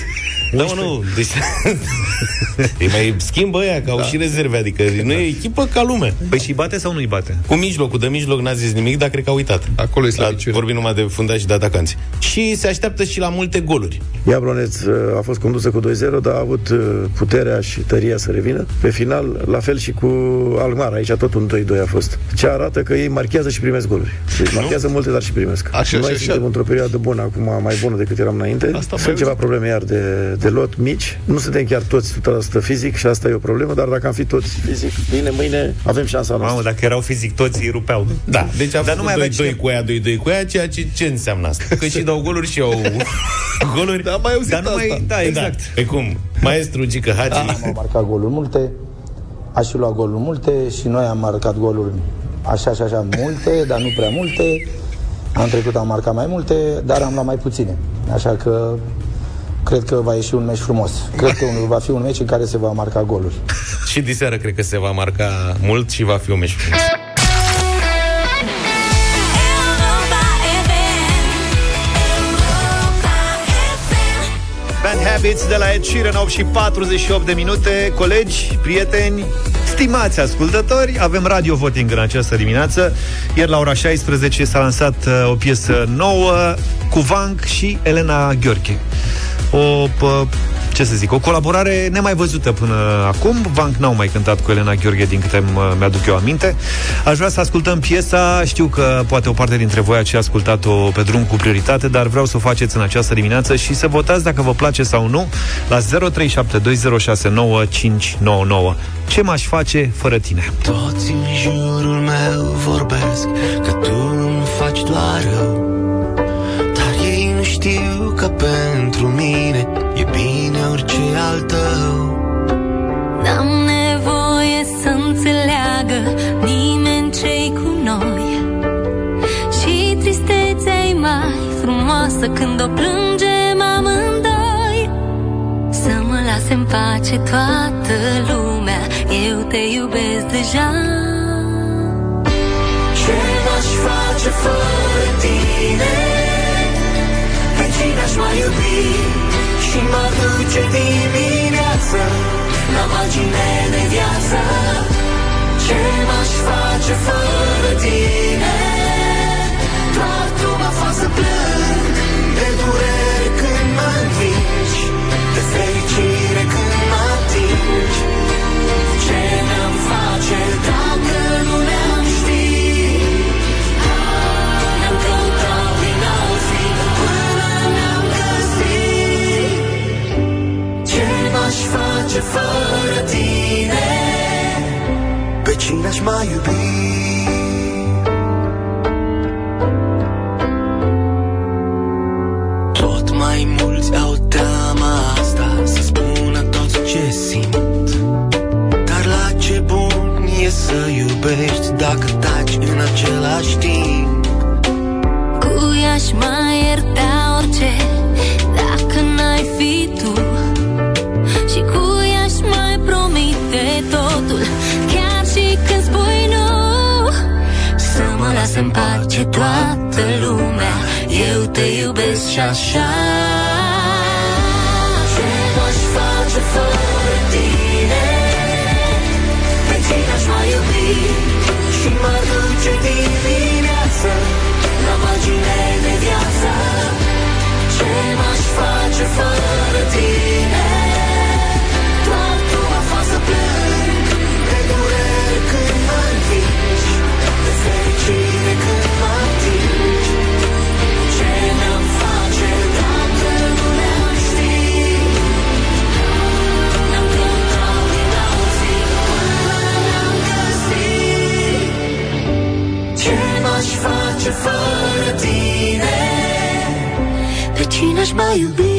Da, mă, nu. Deci, îi mai schimbă ăia, că au da. și rezerve, adică nu e echipă ca lume. Păi și bate sau nu-i bate? Cu mijlocul, de mijloc n-a zis nimic, dar cred că a uitat. Acolo este Vorbim numai de fundași și de atacanți. Și se așteaptă și la multe goluri. Iabloneț uh, a fost condusă cu 2-0, dar a avut uh, puterea și tăria să revină. Pe final, la fel și cu Almar, aici tot un 2-2 a fost. Ce arată că ei marchează și primesc goluri. Deci marchează multe, dar și primesc. Așa, Noi așa, suntem într-o perioadă bună, acum mai bună decât eram înainte. Asta Sunt ceva probleme iar de, de lot mici. Nu suntem chiar toți 100% fizic și asta e o problemă, dar dacă am fi toți fizic, bine, mâine avem șansa noastră. Mamă, dacă erau fizic toți, îi rupeau. Da, deci a dar nu mai 2, 2 cu ea, 2, 2 cu ea, ceea ce, ce înseamnă asta? Că și dau goluri și eu goluri. Da, mai auzit dar nu mai, da, exact. Da. Pe cum? Maestru Gică Hagi. Da. Am marcat goluri multe, aș fi luat goluri multe și noi am marcat goluri așa și așa multe, dar nu prea multe. Am trecut am marcat mai multe, dar am luat mai puține. Așa că cred că va ieși un meci frumos. Cred că va fi un meci în care se va marca goluri. și diseară cred că se va marca mult și va fi un meci frumos. Bad Habits de la Ed Sheeran 8 și 48 de minute. Colegi, prieteni, stimați ascultători Avem radio voting în această dimineață. Ieri la ora 16 s-a lansat uh, o piesă nouă Cu Vank și Elena Gheorghe O ce să zic, o colaborare nemai văzută până acum. Vank n-au mai cântat cu Elena Gheorghe, din câte mi-aduc eu aminte. Aș vrea să ascultăm piesa. Știu că poate o parte dintre voi ați ascultat-o pe drum cu prioritate, dar vreau să o faceți în această dimineață și să votați dacă vă place sau nu la 0372069599. Ce m-aș face fără tine? Toți în jurul meu vorbesc că tu nu faci doar rău Dar ei nu știu că pentru mine E bine orice al tău. N-am nevoie să înțeleagă nimeni ce cu noi. Și tristețea e mai frumoasă când o plângem amândoi. Să mă lase în pace toată lumea Eu te iubesc deja. Ce n-aș face fără tine? Pe cine aș mai iubi și mă duce dimineață La margine de viață. Ce m-aș face fără tine? Doar tu mă faci să plâng De durere face fără tine. Pe cine aș mai iubi? Tot mai mulți au teama asta Să spună tot ce simt. Dar la ce bun e să iubești Dacă taci în același timp mă las în pace toată lumea Eu te iubesc și așa. Ce m-aș face fără tine? Pe cine aș mai iubi Și mă duce dimineață La margine de viață. Ce m-aș face fără tine fără tine Pe cine aș mai iubi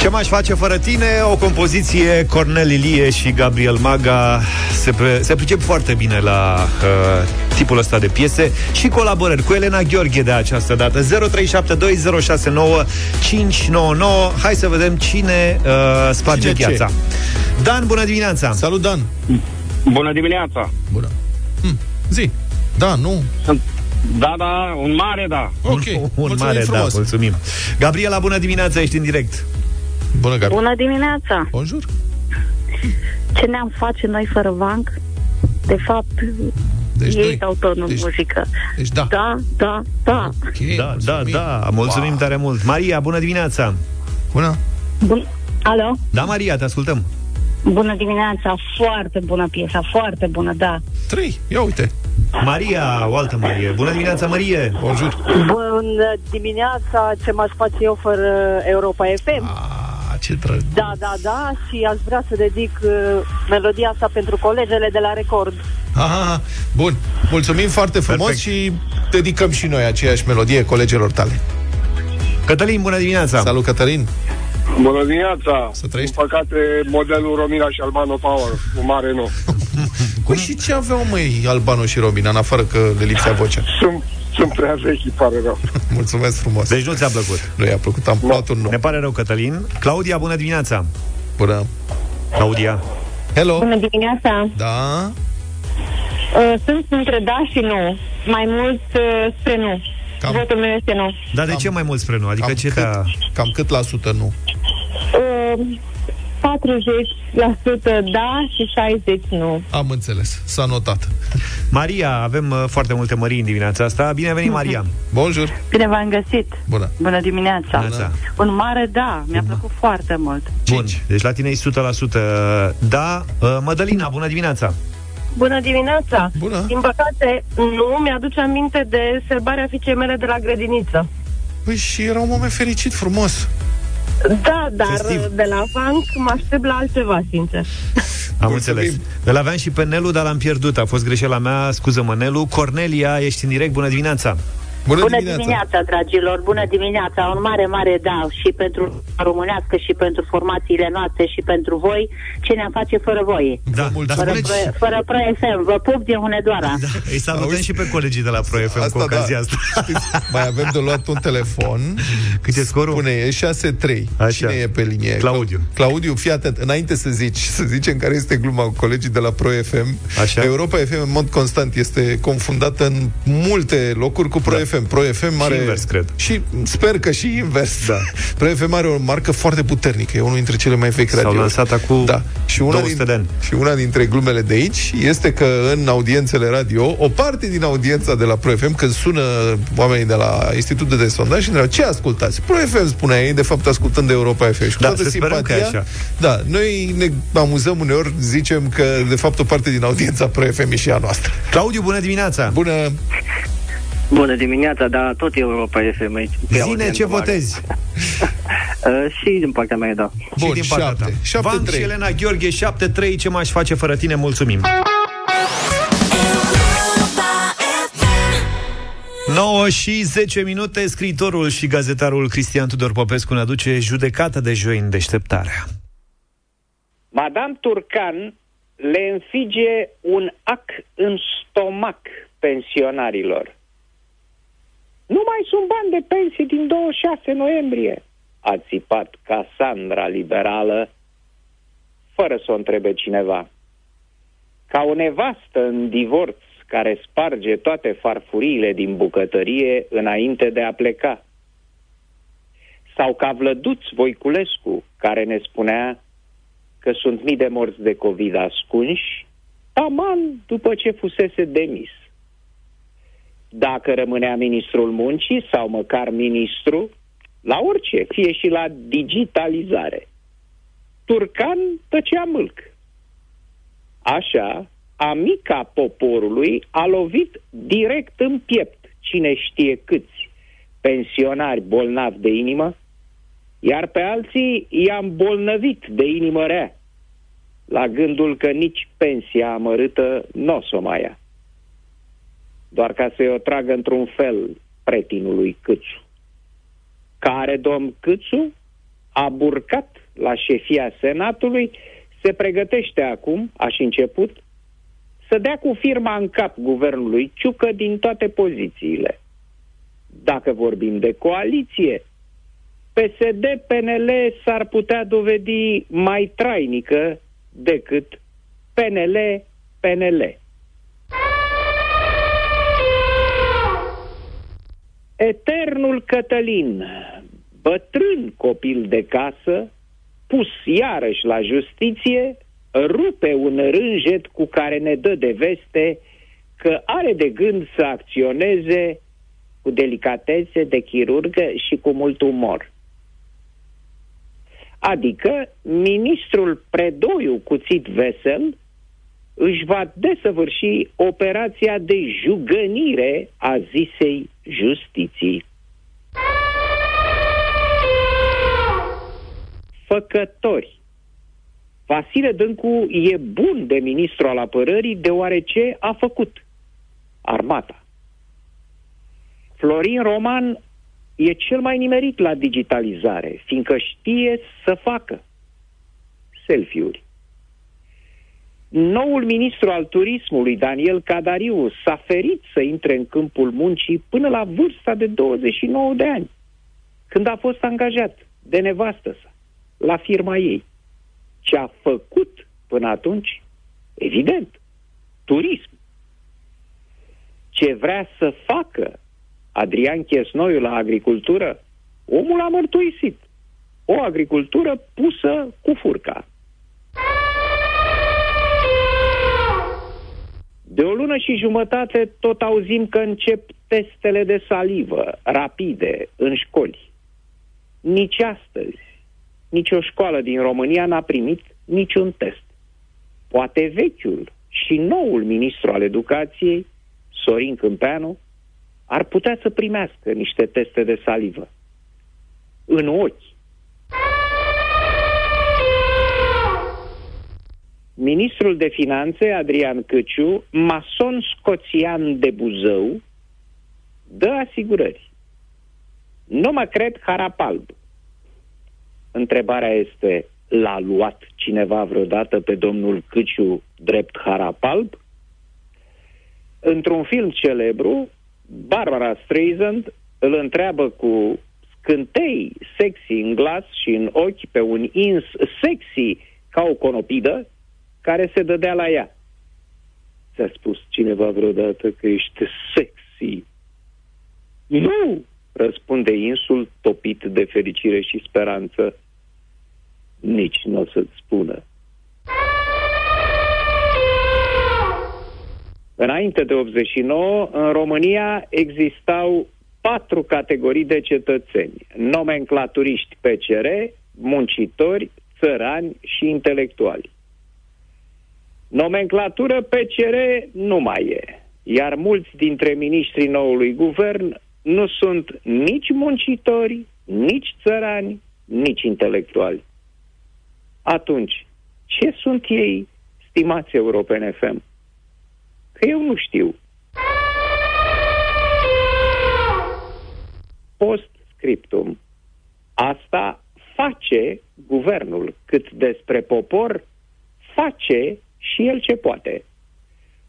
Ce mai face fără tine? O compoziție Cornel Ilie și Gabriel Maga se, pre- se pricep foarte bine la uh, tipul ăsta de piese și colaborări cu Elena Gheorghe de această dată 0372069599 Hai să vedem cine uh, sparge cine piața. Ce? Dan, bună dimineața! Salut, Dan! Bună dimineața! Bună! Hm, zi! Da, nu? Da, da, un mare da. Ok, Un mulțumim mare, frumos. da, mulțumim Gabriela, bună dimineața, ești în direct Bună, Gabriela Bună dimineața! Bonjour! Ce ne-am face noi fără vanc? De fapt, deci ei doi. dau tonul Deci- în muzică. Deci da. Da, da, da. Okay, Da, da, da, mulțumim wow. tare mult Maria, bună dimineața Bună! Bun. Alo? Da, Maria, te ascultăm Bună dimineața, foarte bună piesa, foarte bună, da. Trei, ia uite Maria, o altă Marie Bună dimineața, Marie Bonjour Bună dimineața, ce m-aș face eu fără Europa FM? Ah, ce drăg Da, da, da, și aș vrea să dedic uh, melodia asta pentru colegele de la Record. Aha, bun. Mulțumim foarte frumos Perfect. și dedicăm și noi aceeași melodie colegilor tale. Cătălin, bună dimineața Salut, Cătălin! Bună dimineața! Să trăiești. Din păcate, modelul Romina și Albano Power, un mare nu. Păi și ce aveau, măi, Albano și Robin, în afară că le lipsea vocea? Sunt, sunt prea vechi, îmi pare rău. Mulțumesc frumos! Deci nu ți-a plăcut Nu i-a plăcut, am luat un nou. Ne pare rău, Cătălin Claudia, bună dimineața Bună! Claudia Hello! Bună dimineața! Da? Uh, Sunt între da și nu. Mai mult uh, spre nu. Cam- Votul meu este nu. Dar de ce mai mult spre nu? Adică Cam ce cât, te-a... cam cât la sută nu? Uh, 40% da și 60% nu. Am înțeles, s-a notat. Maria, avem uh, foarte multe Marii în dimineața asta Bine ai venit, Maria Bonjour! Bine v-am găsit! Bună! Bună dimineața! Bună. Un mare da, mi-a plăcut foarte mult. Bun, deci la tine e 100% Da, uh, Mădălina, bună dimineața Bună dimineața! Bună! Din păcate, nu mi-aduce aminte de sărbarea fiicei mele de la grădiniță. Păi și era un moment fericit, frumos. Da, dar Festiv. de la funk mă aștept la altceva, sincer. Am înțeles Îl aveam și pe Nelu, dar l-am pierdut A fost greșeala mea, scuză-mă Nelu Cornelia, ești în direct, bună dimineața Bună, Bună dimineața, dragilor! Bună dimineața! Un mare, mare da și pentru românească și pentru formațiile noastre și pentru voi. Ce ne-am face fără voi? Da, dar Fără, spuneți pro, fără Pro FM. Vă pup din Hunedoara. da, Îi salutăm și pe colegii de la Pro FM cu Asta ocazia da. asta Știți, mai avem de luat un telefon. Cât e scorul? Spune, e 6-3. Așa. Cine e pe linie? Claudiu. Claudiu, fii atent. Înainte să zici, să zicem care este gluma cu colegii de la Pro FM. Așa. Europa FM în mod constant este confundată în multe locuri cu Pro FM. Pro FM are... Și invers, cred. Și sper că și invers. Da. Pro FM are o marcă foarte puternică. E unul dintre cele mai vechi S-au radiouri. lansat acum da. și una 200 din, de ani. Și una dintre glumele de aici este că în audiențele radio, o parte din audiența de la Pro FM, când sună oamenii de la Institutul de Sondaj și întreabă ce ascultați? Pro FM spunea ei, de fapt ascultând de Europa FM. Și cu Da, toată să sperăm că e simpatia, așa. da, noi ne amuzăm uneori, zicem că de fapt o parte din audiența Pro FM e și a noastră. Claudiu, bună dimineața Bună! Bună dimineața, da, tot Europa FM aici. Pe Zine audiență ce mare. votezi Uh, și din partea mea, da. Și din partea ta șapte, Van trei. și Elena Gheorghe 7-3 Ce m-aș face fără tine, mulțumim 9 și 10 minute, scriitorul și gazetarul Cristian Tudor Popescu ne aduce judecata de joi în deșteptarea. Madame Turcan le înfige un ac în stomac pensionarilor. Nu mai sunt bani de pensii din 26 noiembrie, a țipat Cassandra liberală, fără să o întrebe cineva. Ca o nevastă în divorț care sparge toate farfuriile din bucătărie înainte de a pleca. Sau ca Vlăduț Voiculescu, care ne spunea că sunt mii de morți de COVID ascunși, taman după ce fusese demis. Dacă rămânea ministrul muncii sau măcar ministru, la orice, fie și la digitalizare. Turcan tăcea mâlc. Așa, amica poporului a lovit direct în piept cine știe câți pensionari bolnavi de inimă, iar pe alții i-a îmbolnăvit de inimă rea, la gândul că nici pensia amărâtă nu o să o mai ia. Doar ca să-i o tragă într-un fel pretinului Câțu, care domn Câțu a burcat la șefia Senatului, se pregătește acum, a și început, să dea cu firma în cap guvernului Ciucă din toate pozițiile. Dacă vorbim de coaliție, PSD-PNL s-ar putea dovedi mai trainică decât PNL-PNL. Eternul Cătălin, bătrân copil de casă, pus iarăși la justiție, rupe un rânjet cu care ne dă de veste că are de gând să acționeze cu delicatețe de chirurgă și cu mult umor. Adică ministrul Predoiu Cuțit Vesel își va desăvârși operația de jugănire a zisei justiții. Făcători. Vasile Dâncu e bun de ministru al apărării deoarece a făcut armata. Florin Roman e cel mai nimerit la digitalizare, fiindcă știe să facă selfie-uri. Noul ministru al turismului, Daniel Cadariu, s-a ferit să intre în câmpul muncii până la vârsta de 29 de ani, când a fost angajat de nevastă sa la firma ei. Ce a făcut până atunci? Evident, turism. Ce vrea să facă Adrian Chesnoiu la agricultură, omul a mărturisit. O agricultură pusă cu furca. De o lună și jumătate tot auzim că încep testele de salivă rapide în școli. Nici astăzi, nici o școală din România n-a primit niciun test. Poate vechiul și noul ministru al educației, Sorin Câmpeanu, ar putea să primească niște teste de salivă. În ochi. Ministrul de Finanțe, Adrian Căciu, mason scoțian de Buzău, dă asigurări. Nu mă cred harapalb. Întrebarea este, l-a luat cineva vreodată pe domnul Căciu drept harapalb? Într-un film celebru, Barbara Streisand îl întreabă cu scântei sexy în glas și în ochi pe un ins sexy ca o conopidă care se dădea la ea. Ți-a spus cineva vreodată că ești sexy? Nu, răspunde insul topit de fericire și speranță. Nici nu o să-ți spună. Înainte de 89, în România existau patru categorii de cetățeni. Nomenclaturiști PCR, muncitori, țărani și intelectuali. Nomenclatură PCR nu mai e, iar mulți dintre miniștrii noului guvern nu sunt nici muncitori, nici țărani, nici intelectuali. Atunci, ce sunt ei, stimați europene FM? Că eu nu știu. Post-scriptum. Asta face guvernul, cât despre popor, face și el ce poate.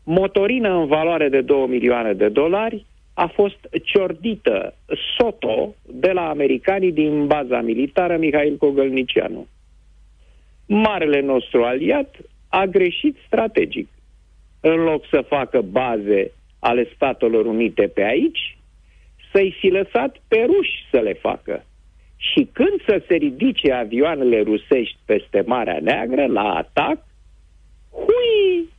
Motorină în valoare de 2 milioane de dolari a fost ciordită SOTO de la americanii din baza militară Mihail Cogălnicianu. Marele nostru aliat a greșit strategic. În loc să facă baze ale Statelor Unite pe aici, să-i fi lăsat pe ruși să le facă. Și când să se ridice avioanele rusești peste Marea Neagră la atac, hui!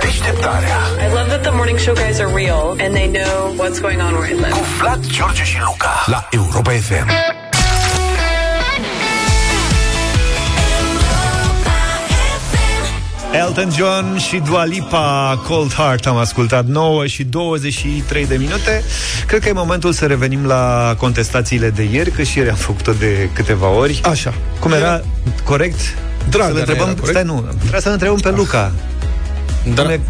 Deșteptarea I love that the morning show guys are real and they know what's going on where I live. cu Vlad, George și Luca la Europa FM. Elton John și Dua Lipa, Cold Heart am ascultat 9 și 23 de minute. Cred că e momentul să revenim la contestațiile de ieri, că și ieri am făcut-o de câteva ori. Așa. Cum era corect? Draga să-l întrebăm, era corect? stai, nu, trebuie să-l întrebăm pe Luca. Da. Cum e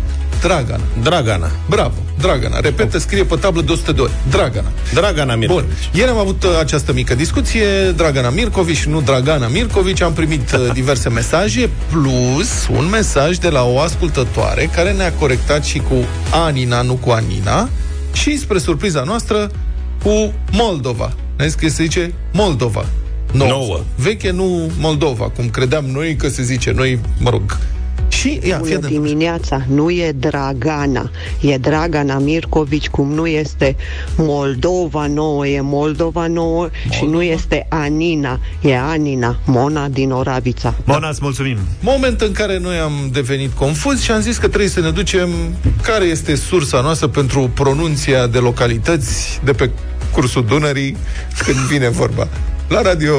Dragana. Dragana. Bravo, Dragana. Repetă, scrie pe tablă de 100 de ori. Dragana. Dragana Mircovici. Bun. Ieri am avut uh, această mică discuție, Dragana Mircovici, nu Dragana Mircovici, am primit uh, diverse mesaje, plus un mesaj de la o ascultătoare care ne-a corectat și cu Anina, nu cu Anina, și spre surpriza noastră, cu Moldova. Ne-a zis că se zice Moldova. Nouă. Nouă. Veche, nu Moldova, cum credeam noi că se zice. Noi, mă rog, și, ia, fii Bună atent. dimineața, nu e Dragana, e Dragana Mircovici, cum nu este Moldova nouă, e Moldova nouă Moldova. și nu este Anina, e Anina, Mona din Oravița. Mona, îți mulțumim. Moment în care noi am devenit confuzi și am zis că trebuie să ne ducem care este sursa noastră pentru pronunția de localități de pe cursul Dunării când vine vorba. La Radio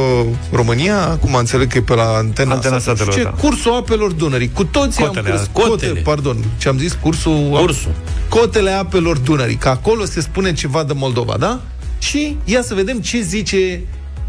România, acum înțeleg că e pe la antena, Antena sau nu știu Statelor, ce, da. cursul apelor Dunării. Cu toții Cotele, am crezut, cotele. cote, pardon, ce am zis, cursul, Cursul. cotele apelor Dunării, că acolo se spune ceva de Moldova, da? Și ia să vedem ce zice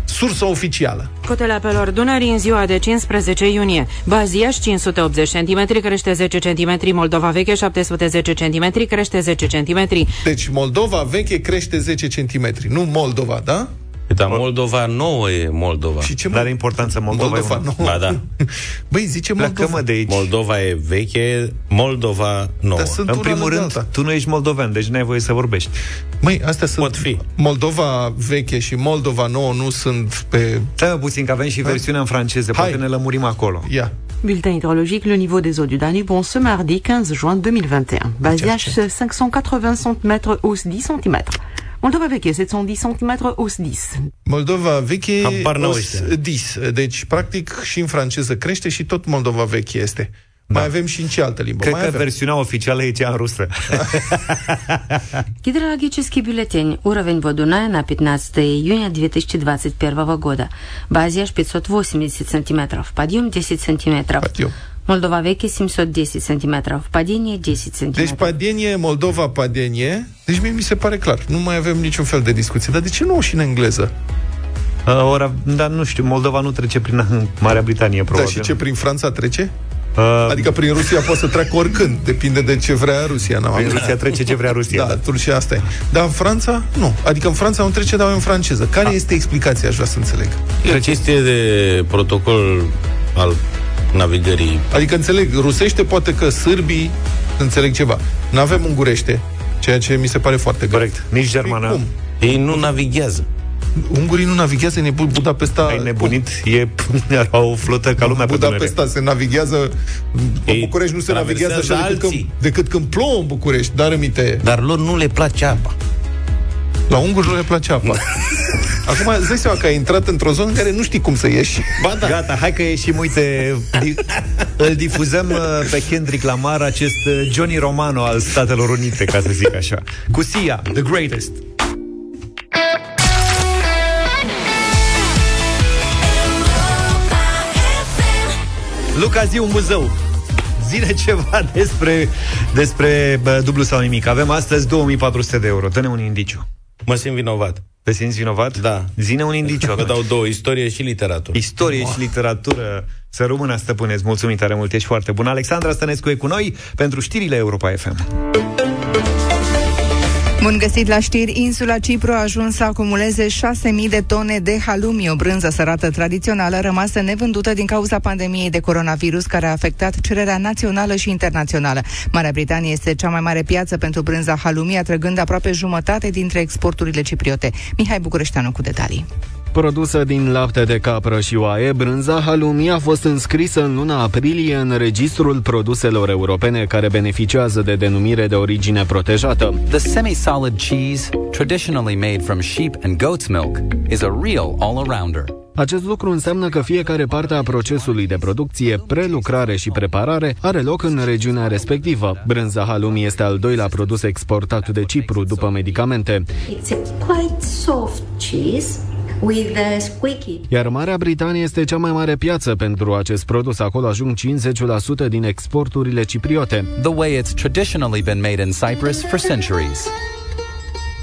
sursa oficială. Cotele apelor Dunării în ziua de 15 iunie. Baziaș 580 cm, crește 10 cm, Moldova veche 710 cm, crește 10 cm. Deci Moldova veche crește 10 cm, nu Moldova, da? Dar Moldova nouă e Moldova. Și ce Dar are importanță Moldova. Moldova, e una. nu. Ba da. Băi, zice Pleacă, Moldova. mă, de aici. Moldova e veche, Moldova nouă. Dar sunt În una primul lângă rând, alta. tu nu ești moldoven, deci n-ai voie să vorbești. Măi, astea sunt... Pot fi. Moldova veche și Moldova nouă nu sunt pe... Stai mă puțin, că avem și versiunea în franceză, Hai. poate ne lămurim acolo. Ia. Bulletin hydrologique, le niveau des eaux du Danube ce mardi 15 juin 2021. Baziaș 580 cm, hausse 10 cm. Moldova veche 710 cm, hausse 10. Moldova veche Habar n-au os- ăștia. dis. Deci, practic, și în franceză crește și tot Moldova veche este. Mai avem și în ce altă limbă. Cred Mai că avem. versiunea oficială e cea în rusă. Гидрологический бюллетень. Уровень воды Дуная на 15 июня 2021 года. Базиаш 580 сантиметров. Подъем 10 сантиметров. Подъем. Moldova veche, Simsot 10 cm, Padenie 10 cm. Deci Padenie, Moldova, Padenie, deci mie mi se pare clar, nu mai avem niciun fel de discuție. Dar de ce nu și în engleză? Uh, ora, dar nu știu, Moldova nu trece prin Marea Britanie, probabil. Dar și ce, prin Franța trece? Uh, adică prin Rusia poate să treacă oricând, depinde de ce vrea Rusia. N-am prin Rusia trece ce vrea Rusia. Da, da. și asta e. Dar în Franța, nu. Adică în Franța nu trece, dar în franceză. Care A. este explicația, aș vrea să înțeleg? Cred că este de protocol al navigării. Adică înțeleg, rusește poate că sârbii înțeleg ceva. Nu avem ungurește, ceea ce mi se pare foarte greu. Corect. Nici germană. Cum? Ei nu navighează. Ungurii nu navighează, ne Budapesta... Ai nebunit, e era o flotă ca lumea pe Dunăre. Budapesta se navighează În Ei București nu se navighează așa traversează decât când, alții. decât când plouă în București Dar aminte, Dar lor nu le place apa. La unguri nu le place apa Acum îți dai seama că ai intrat într-o zonă în care nu știi cum să ieși Ba da. Gata, hai că ieșim, uite, di- îl difuzăm uh, pe Kendrick Lamar, acest uh, Johnny Romano al Statelor Unite, ca să zic așa. Cu Sia, The Greatest. Luca, zi un muzeu. Zine ceva despre, despre bă, dublu sau nimic. Avem astăzi 2400 de euro. Dă-ne un indiciu. Mă simt vinovat. Te simți vinovat? Da. Zine un indiciu. Vă atunci. dau două, istorie și literatură. Istorie și literatură Să rămână stăpâneți, mulțumim tare mult, ești foarte bun Alexandra Stănescu e cu noi pentru știrile Europa FM Bun găsit la știri, insula Cipru a ajuns să acumuleze 6.000 de tone de halumi, o brânză sărată tradițională rămasă nevândută din cauza pandemiei de coronavirus care a afectat cererea națională și internațională. Marea Britanie este cea mai mare piață pentru brânza halumi, atrăgând aproape jumătate dintre exporturile cipriote. Mihai Bucureșteanu cu detalii. Produsă din lapte de capră și oaie, brânza halumi a fost înscrisă în luna aprilie în registrul produselor europene care beneficiază de denumire de origine protejată. The semi-solid cheese, traditionally made from sheep and goat's milk, is a real all-arounder. Acest lucru înseamnă că fiecare parte a procesului de producție, prelucrare și preparare are loc în regiunea respectivă. Brânza halumi este al doilea produs exportat de Cipru după medicamente. It's a quite soft cheese with a squeaky. Iar Marea Britanie este cea mai mare piață pentru acest produs. Acolo ajung 50% din exporturile cipriote. The way it's traditionally been made in Cyprus for centuries.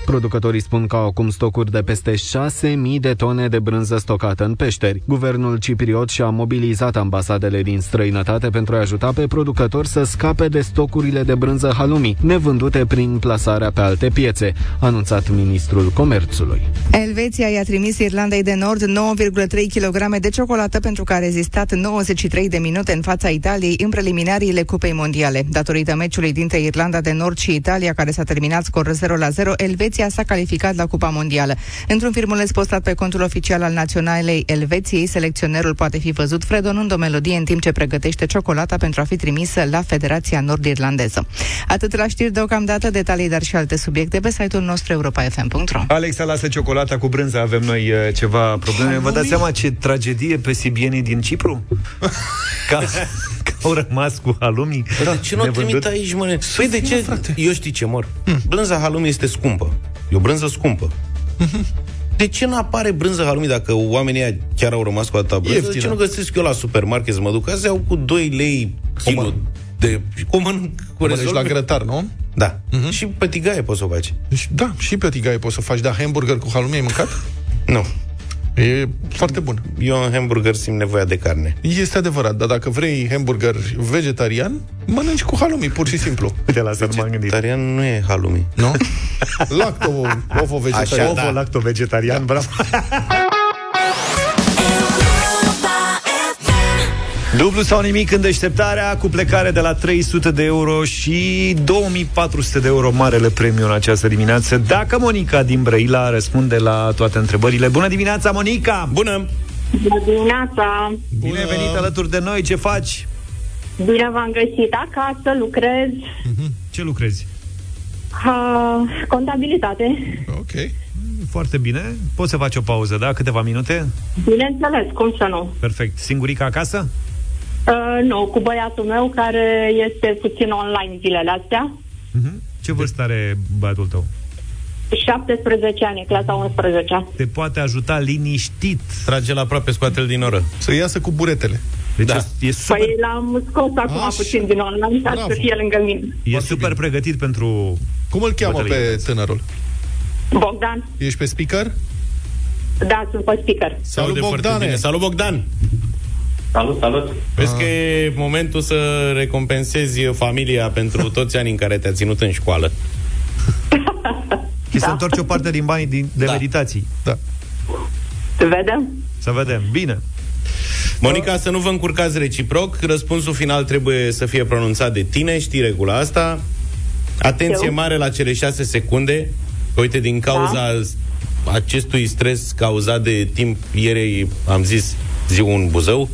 Producătorii spun că au acum stocuri de peste 6.000 de tone de brânză stocată în peșteri. Guvernul cipriot și-a mobilizat ambasadele din străinătate pentru a ajuta pe producători să scape de stocurile de brânză halumi, nevândute prin plasarea pe alte piețe, a anunțat ministrul comerțului. Elveția i-a trimis Irlandei de Nord 9,3 kg de ciocolată pentru că a rezistat 93 de minute în fața Italiei în preliminariile Cupei Mondiale. Datorită meciului dintre Irlanda de Nord și Italia, care s-a terminat scor 0 la 0, Elveția s-a calificat la Cupa Mondială. Într-un filmuleț postat pe contul oficial al Naționalei Elveției, selecționerul poate fi văzut fredonând o melodie în timp ce pregătește ciocolata pentru a fi trimisă la Federația Nord-Irlandeză. Atât la știri deocamdată, detalii, dar și alte subiecte pe site-ul nostru europa.fm.ro Alexa lasă ciocolata cu brânză, avem noi uh, ceva probleme. Vă dați seama ce tragedie pe sibienii din Cipru? Ca, că au rămas cu halumii Da, ce nu o trimit aici, mă? Păi de ce? Eu știi ce mor. Brânza halumi este scumpă. E o brânză scumpă. De ce nu apare brânză halumi dacă oamenii ăia chiar au rămas cu atâta brânză? De Ieftină. ce nu găsesc eu la supermarket să mă duc? Azi au cu 2 lei kilo de... Cum mănânc? Cu Mănânci rezolv- la grătar, nu? Da. Și pe tigaie poți să o faci. Deci, da, și pe tigaie poți să faci, dar hamburger cu halumi ai mâncat? Nu. E foarte bun. Eu în hamburger simt nevoia de carne. Este adevărat, dar dacă vrei hamburger vegetarian, mănânci cu halumi, pur și simplu. Uite, la asta nu m-am gândit. Vegetarian nu e halumi. Nu? Lacto, ovo vegetarian. Așa, ovo, lacto vegetarian, bravo. Dublu sau nimic în deșteptarea cu plecare de la 300 de euro și 2400 de euro marele premiu în această dimineață. Dacă Monica din Brăila răspunde la toate întrebările. Bună dimineața, Monica! Bună! Bună dimineața! Bine ai venit alături de noi, ce faci? Bine v-am găsit acasă, lucrez, Ce lucrezi? uh, contabilitate. Ok. Foarte bine. Poți să faci o pauză, da? Câteva minute? Bineînțeles, cum să nu? Perfect. Singurica acasă? Uh, nu, cu băiatul meu care este puțin online zilele astea. Ce vârstă are băiatul tău? 17 ani, clasa 11 Te poate ajuta liniștit. Trage la aproape, scoate-l din oră. Să iasă cu buretele. Deci Da. e, e super, Păi l-am scos acum Așa. puțin din online ca Bravo. să fie lângă mine. e super pregătit pentru... Cum îl cheamă Bătălie. pe tânărul? Bogdan, Ești pe speaker? da, sunt pe speaker. Se aude foarte Bogdane! bine. Salut, Bogdan! Salut, salut. Vezi că e momentul să recompensezi familia pentru toți anii în care te-a ținut în școală. Și să întorci o parte din banii din, de Da. meditații. Da. Să vedem? Să vedem. Bine. Monica, să nu vă încurcați reciproc, răspunsul final trebuie să fie pronunțat de tine, știi regula asta. Atenție Eu? mare la cele șase secunde. Uite, din cauza Da. acestui stres cauzat de timp, ieri am zis zi un buzău,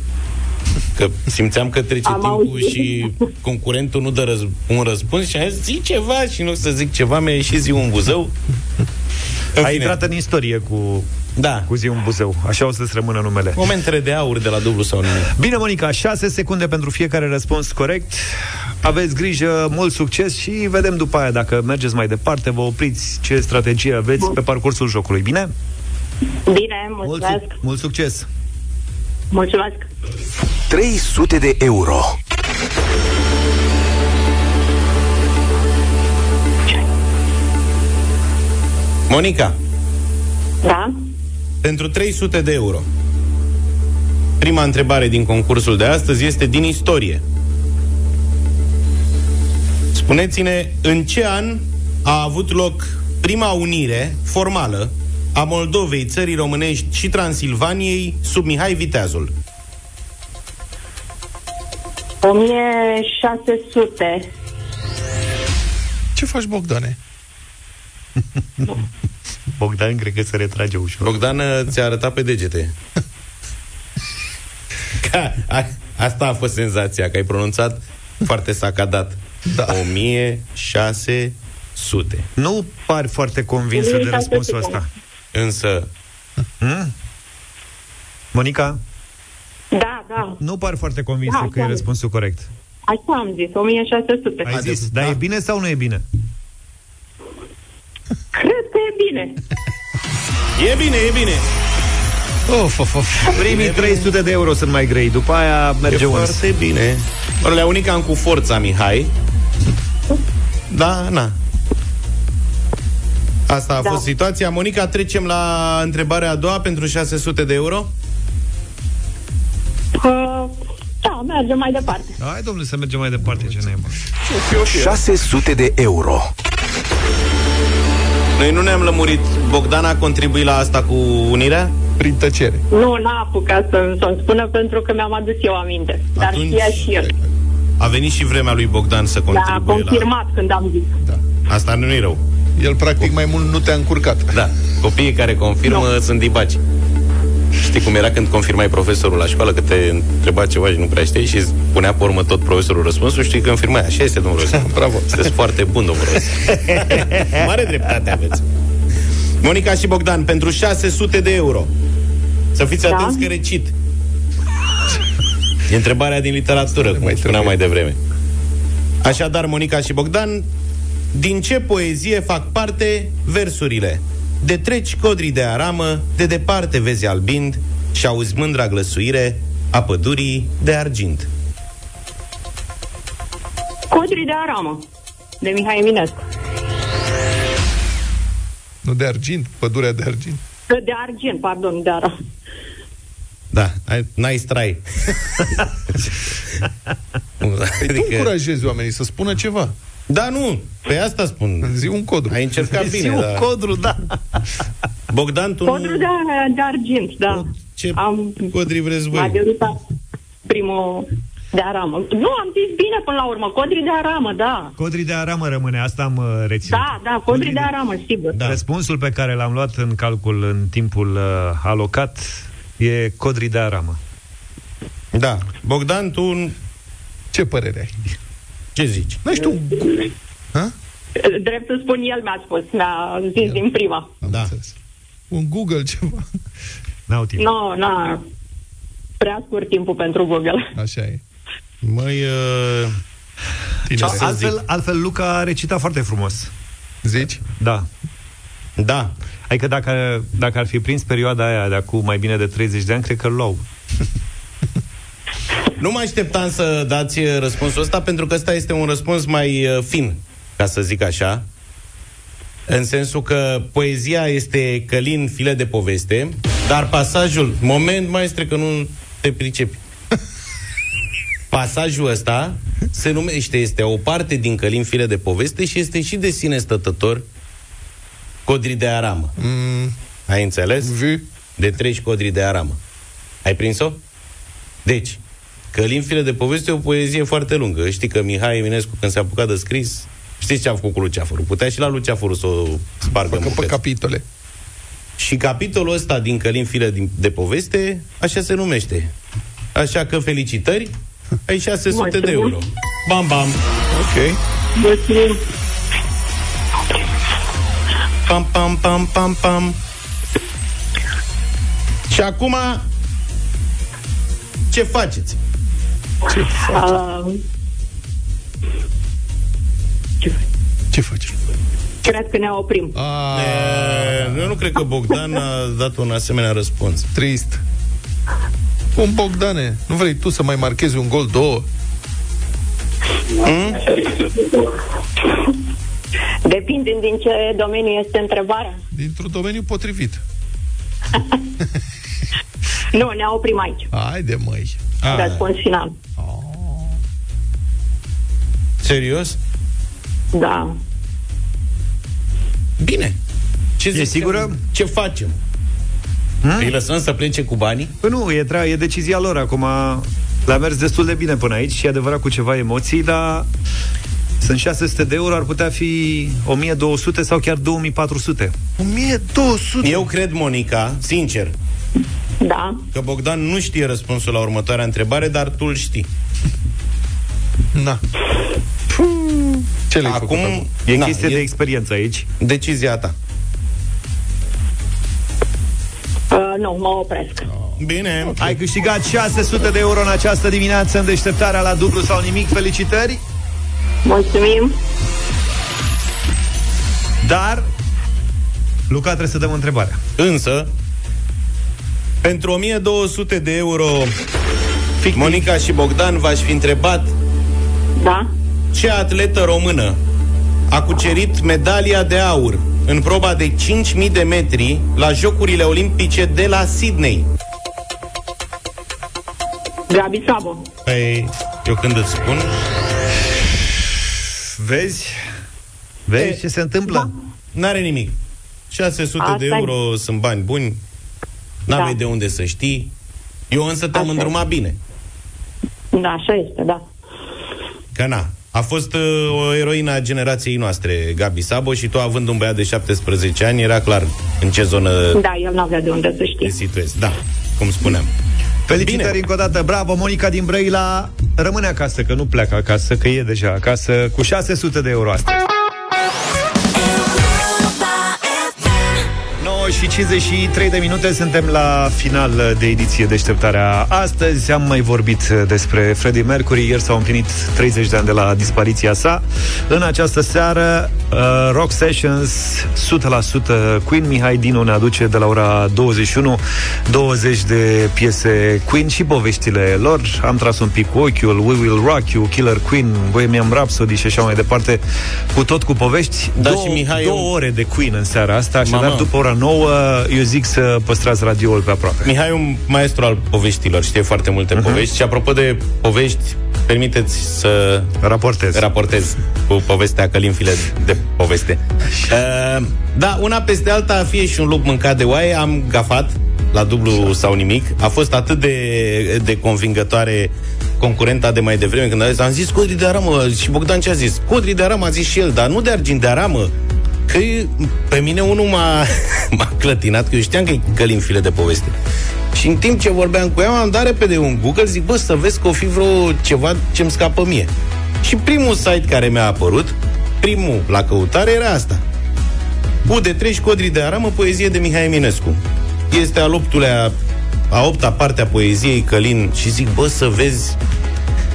că simțeam că trece Am timpul auzit. și concurentul nu dă răz- un răspuns și am zis, zi ceva și nu să zic ceva, mi-a ieșit zi un buzău. În Ai fine. intrat în istorie cu, Da. cu zi un buzău. Așa o să-ți rămână numele. Momentele de aur de la dublu sau nimic. Bine, Monica, 6 secunde pentru fiecare răspuns corect. Aveți grijă, mult succes și vedem după aia dacă mergeți mai departe, vă opriți ce strategie aveți pe parcursul jocului. Bine? Bine, Mult, mulțumesc. su- mult succes! Mulțumesc. 300 de euro. Monica, Da? pentru 300 de euro. Prima întrebare din concursul de astăzi este din istorie. Spuneți-ne, în ce an a avut loc prima unire formală a Moldovei, țării românești și Transilvaniei sub Mihai Viteazul? 1600. Ce faci, Bogdane? Bogdan cred că se retrage ușor. Bogdan uh, ți-a arătat pe degete. Ca, a, asta a fost senzația, că ai pronunțat foarte sacadat. Da. 1600. Nu pari foarte convinsă de 1600 răspunsul secunde. ăsta. Însă, Hmm? Monica, Da, da. nu pari foarte convinsă Da, că e da. răspunsul corect. Așa am zis, 1600. Ai zis, dar e bine sau nu e bine? Cred că e bine. e bine, e bine. Of, of, of. Primii 300 de euro sunt mai grei, după aia merge e uns. foarte bine. Le unica cu forța, Mihai. Da, na. Asta a Da. fost situația. Monica, trecem la întrebarea a doua pentru 600 de euro. Uh, da, mergem mai departe. Hai, domnule, să mergem mai departe, ce naiba. 600 de euro. Noi nu ne-am lămurit. Bogdan a contribuit la asta cu unirea? Prin tăcere. Nu, n-a apucat să- să-mi spună pentru că mi-am adus eu aminte. Dar Atunci- știa și el. A venit și vremea lui Bogdan să Da, a contribuie la... confirmat când am zis. Asta nu e rău. El, practic, mai mult nu te-a încurcat. Da. Copiii care confirmă no. sunt dibaci. Știi cum era când confirmai profesorul la școală, că te întreba ceva și nu prea știi și îți punea pe urmă tot profesorul răspunsul, știi că confirmai. Așa este, domnul Rosu. Bravo. Sunteți foarte bun, domnul Rosu. Mare dreptate aveți. Monica și Bogdan, pentru 600 de euro. Să fiți Da. atenți că recit. E întrebarea din literatură, cum mai spuneam mai devreme. Așadar, Monica și Bogdan, din ce poezie fac parte versurile? De treci codrii de aramă, de departe vezi albind și auzi mândra glăsuire a pădurii de argint. Codrii de aramă, de Mihai Eminescu. Nu de argint, pădurea de argint. De argint, pardon, de aramă. Da, ai- nice try. Păi tu încurajezi oamenii să spună ceva. Da, nu, pe asta spun. Zi un codru. Ai încercat Zi bine, un da. codru, da. Bogdan, tu Codrul nu... de, de argint, da. Ce am, codri vreți m-a voi? derutat primul de aramă. Nu, am zis bine până la urmă. Codrii de aramă, da. Codrii de aramă rămâne, asta am uh, reținut. Da, da, codrii de aramă, sigur. Da. Răspunsul pe care l-am luat în calcul în timpul uh, alocat e codrii de aramă. Da. Bogdan, tu... Ce părere ai? Ce zici? Nu știu. Ha? Drept să spun, el mi-a spus, mi-a zis din prima. Da. Un Google ceva. N-au timp. Nu, no, na, prea scurt timpul pentru Google. Așa e. Măi, uh... Sau, să altfel, zic? altfel, Luca a recitat foarte frumos. Zici? Da. Da. Adică dacă, dacă ar fi prins perioada aia de acum mai bine de 30 de ani, cred că îl luau. Nu mă așteptam să dați uh, răspunsul ăsta, pentru că ăsta este un răspuns mai uh, fin, ca să zic așa. În sensul că poezia este călin file de poveste, dar pasajul, moment maestre că nu te pricepi. Pasajul ăsta se numește, este o parte din călin file de poveste și este și de sine stătător codri de aramă. Mm, Ai înțeles? vi. De treci codri de aramă. Ai prins-o? Deci, Călin file de poveste e o poezie foarte lungă. Știi că Mihai Eminescu, când s-a apucat de scris, știți ce a făcut cu Luceafărul? Putea și la Luceafărul să o spargă în Facă pe bucăți. capitole. Și capitolul ăsta din Călin file din- de poveste, așa se numește. Așa că felicitări, ai 600 de Mulțumim. euro. Bam, bam. Ok. Mulțumim. Pam, pam, pam, pam, pam. Și acum, ce faceți? Uh, Ce faci? cred că ne oprim. A, E, eu nu cred că Bogdan a dat un asemenea răspuns. trist. Un Bogdane, nu vrei tu să mai marchezi un gol, două? Depinde din ce domeniu este întrebarea. Dintr-un domeniu potrivit. Nu, ne oprim aici. Haide, măi. Răspuns final. Serios? Da. Bine. Ce E sigură? Ce facem? Hmm? Îi lăsăm să plece cu banii? Păi nu, e, tre- e decizia lor acum. Le-a mers destul de bine până aici și e adevărat cu ceva emoții, dar sunt 600 de euro, ar putea fi 1200 sau chiar 2400. 1200? Eu cred, Monica, sincer, Da. că Bogdan nu știe răspunsul la următoarea întrebare, dar tu îl știi. Na. Ce le-ai Acum, făcut? E na, chestie de experiență aici. decizia ta. Uh, nu, mă opresc. Bine. Ai câștigat 600 de euro în această dimineață în deșteptarea la dublu sau nimic. Felicitări! Mulțumim. Dar Luca trebuie să dăm întrebarea. Însă, pentru 1200 de euro, Fictiv. Monica și Bogdan v-aș fi întrebat Da. ce atletă română a cucerit medalia de aur în proba de 5.000 de metri la Jocurile Olimpice de la Sydney? Gabi Sabo. Păi, eu când îți spun... Vezi? Vezi ce se întâmplă? N-are nimic. 600 Asta de e. euro sunt bani buni. N-avei Da. de unde să știi. Eu însă te-am Așa e. îndrumat bine. Da, așa este, da. Că na, a fost uh, o eroină a generației noastre, Gabi Sabo, și tu având un băiat de 17 ani, era clar în ce zonă Da, el nu avea de unde să te știe. situezi. Da, cum spuneam. Felicitări Bine. încă o dată, bravo, Monica din Brăila Rămâne acasă, că nu pleacă acasă Că e deja acasă cu 600 de euro astăzi și 53 de minute Suntem la final de ediție Deșteptarea. Astăzi Am mai vorbit despre Freddie Mercury. Ieri s-au împlinit 30 de ani de la dispariția sa. În această seară uh, Rock Sessions 100% Queen Mihai Dinu ne aduce de la ora 21 20 de piese Queen și poveștile lor. Am tras un pic cu ochiul We Will Rock You, Killer Queen Bohemian Rhapsody și așa mai departe. Cu tot cu povești Da, două, și Mihai, două eu- ore de Queen în seara asta Așadar Mama. după ora 9 Eu zic să păstrați radioul pe aproape Mihai e un maestru al poveștilor, știe foarte multe uh-huh. povești și apropo de povești, permiteți să Raportez raportez cu povestea Călinfile de poveste. Uh, da, una peste alta, fie și un lup mâncat de oaie, am gafat la dublu sau nimic. A fost atât de, de convingătoare concurenta de mai devreme când a zis, am zis codri de aramă și Bogdan ce a zis? Codri de aramă a zis și el, dar nu de argint de aramă. Că e- pe mine unul m-a, m-a clătinat, că eu știam că e Călin file de poveste. Și în timp ce vorbeam cu ea, am dat repede un Google, zic, bă, să vezi că o fi vreo ceva ce-mi scapă mie. Și primul site care mi-a apărut, primul la căutare era asta. U de treci școdri de aramă, poezie de Mihai Eminescu. Este al optulea, a opta parte a poeziei Călin și zic, bă, să vezi,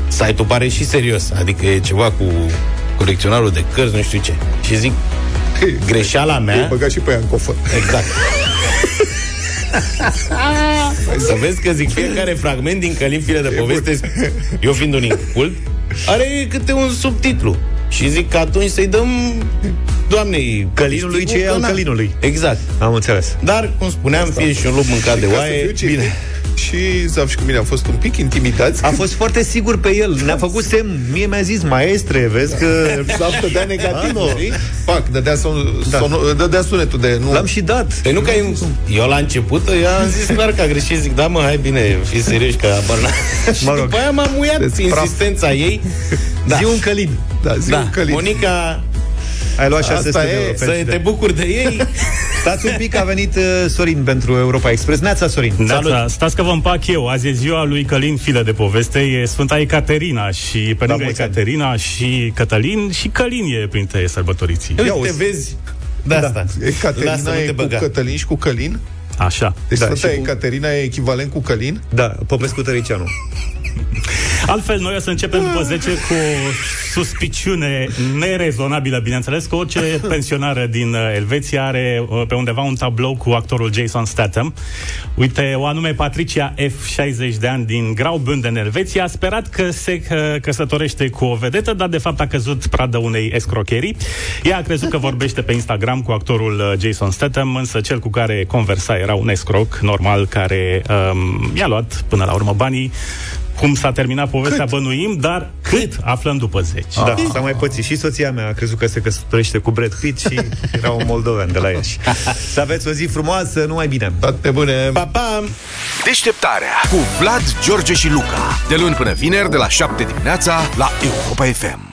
site-ul pare și serios, adică e ceva cu colecționarul de cărți, nu știu ce. Și zic, greșeala mea... Băga și pe ea în cofăr. Exact. Să vezi că zic fiecare fragment din Călin File de poveste Eu fiind un incult Are câte un subtitlu. Și zic că atunci să-i dăm Doamnei Călinului ce e al Călinului? Exact. Am înțeles. Dar, cum spuneam, fie și un lup mâncat de Ca să oaie fiu cinstit, Și Zaf și cu mine am fost un pic intimidați A fost foarte sigur pe el Ne-a făcut semn Mie mi-a zis maestre Vezi că Zaf dădea negativ, Alo. știi? Pac, dădea, son, Da. son, dădea sunetul de nu. L-am și dat Păi nu că eu, eu la început Eu am zis clar că a greșit Zic, da mă, hai bine, fii serios că abar n Și Mă rog. după aia m-am muiat Deci, insistența ei da. Zi un Călin Da, zi Da, un călin. Monica Ai luat Asta 600 de e, euro Să felicitări. te bucuri de ei Stați un pic, a venit uh, Sorin pentru Europa Express Neața Sorin Neața, stați că vă împac eu. Azi e ziua lui Călin Filă de poveste, e Sfânta Ecaterina și pe lângă mulți ani. Ecaterina și Cătălin și Călin e printre sărbătoriții. Uite, uzi. vezi De asta Ecaterina Lasă, nu e te cu băga. Cătălin și cu Călin? Așa. Deci Da, da, Sfânta și cu- Ecaterina e echivalent cu Călin? Da, Popescu Tăricianu Altfel, noi o să începem după 10 cu o suspiciune nerezonabilă, bineînțeles, că orice pensionară din uh, Elveția are uh, pe undeva un tablou cu actorul Jason Statham. Uite, o anume Patricia F, 60 de ani, din Graubünden, Elveția, a sperat că se uh, căsătorește cu o vedetă, dar de fapt a căzut pradă unei escrocherii. Ea a crezut că vorbește pe Instagram cu actorul uh, Jason Statham, însă cel cu care conversa era un escroc normal care um, i-a luat până la urmă banii cum s-a terminat povestea, cât? bănuim, dar cât? Aflăm după 10. Da, s-a mai pățit Și soția mea a crezut că se căsătorește cu Brad Pitt Și era un moldoven de la Iași Să aveți o zi frumoasă, numai bine Toate bune! Pa, pa! Deșteptarea cu Vlad, George și Luca. De luni până vineri, de la 7 dimineața, la Europa FM.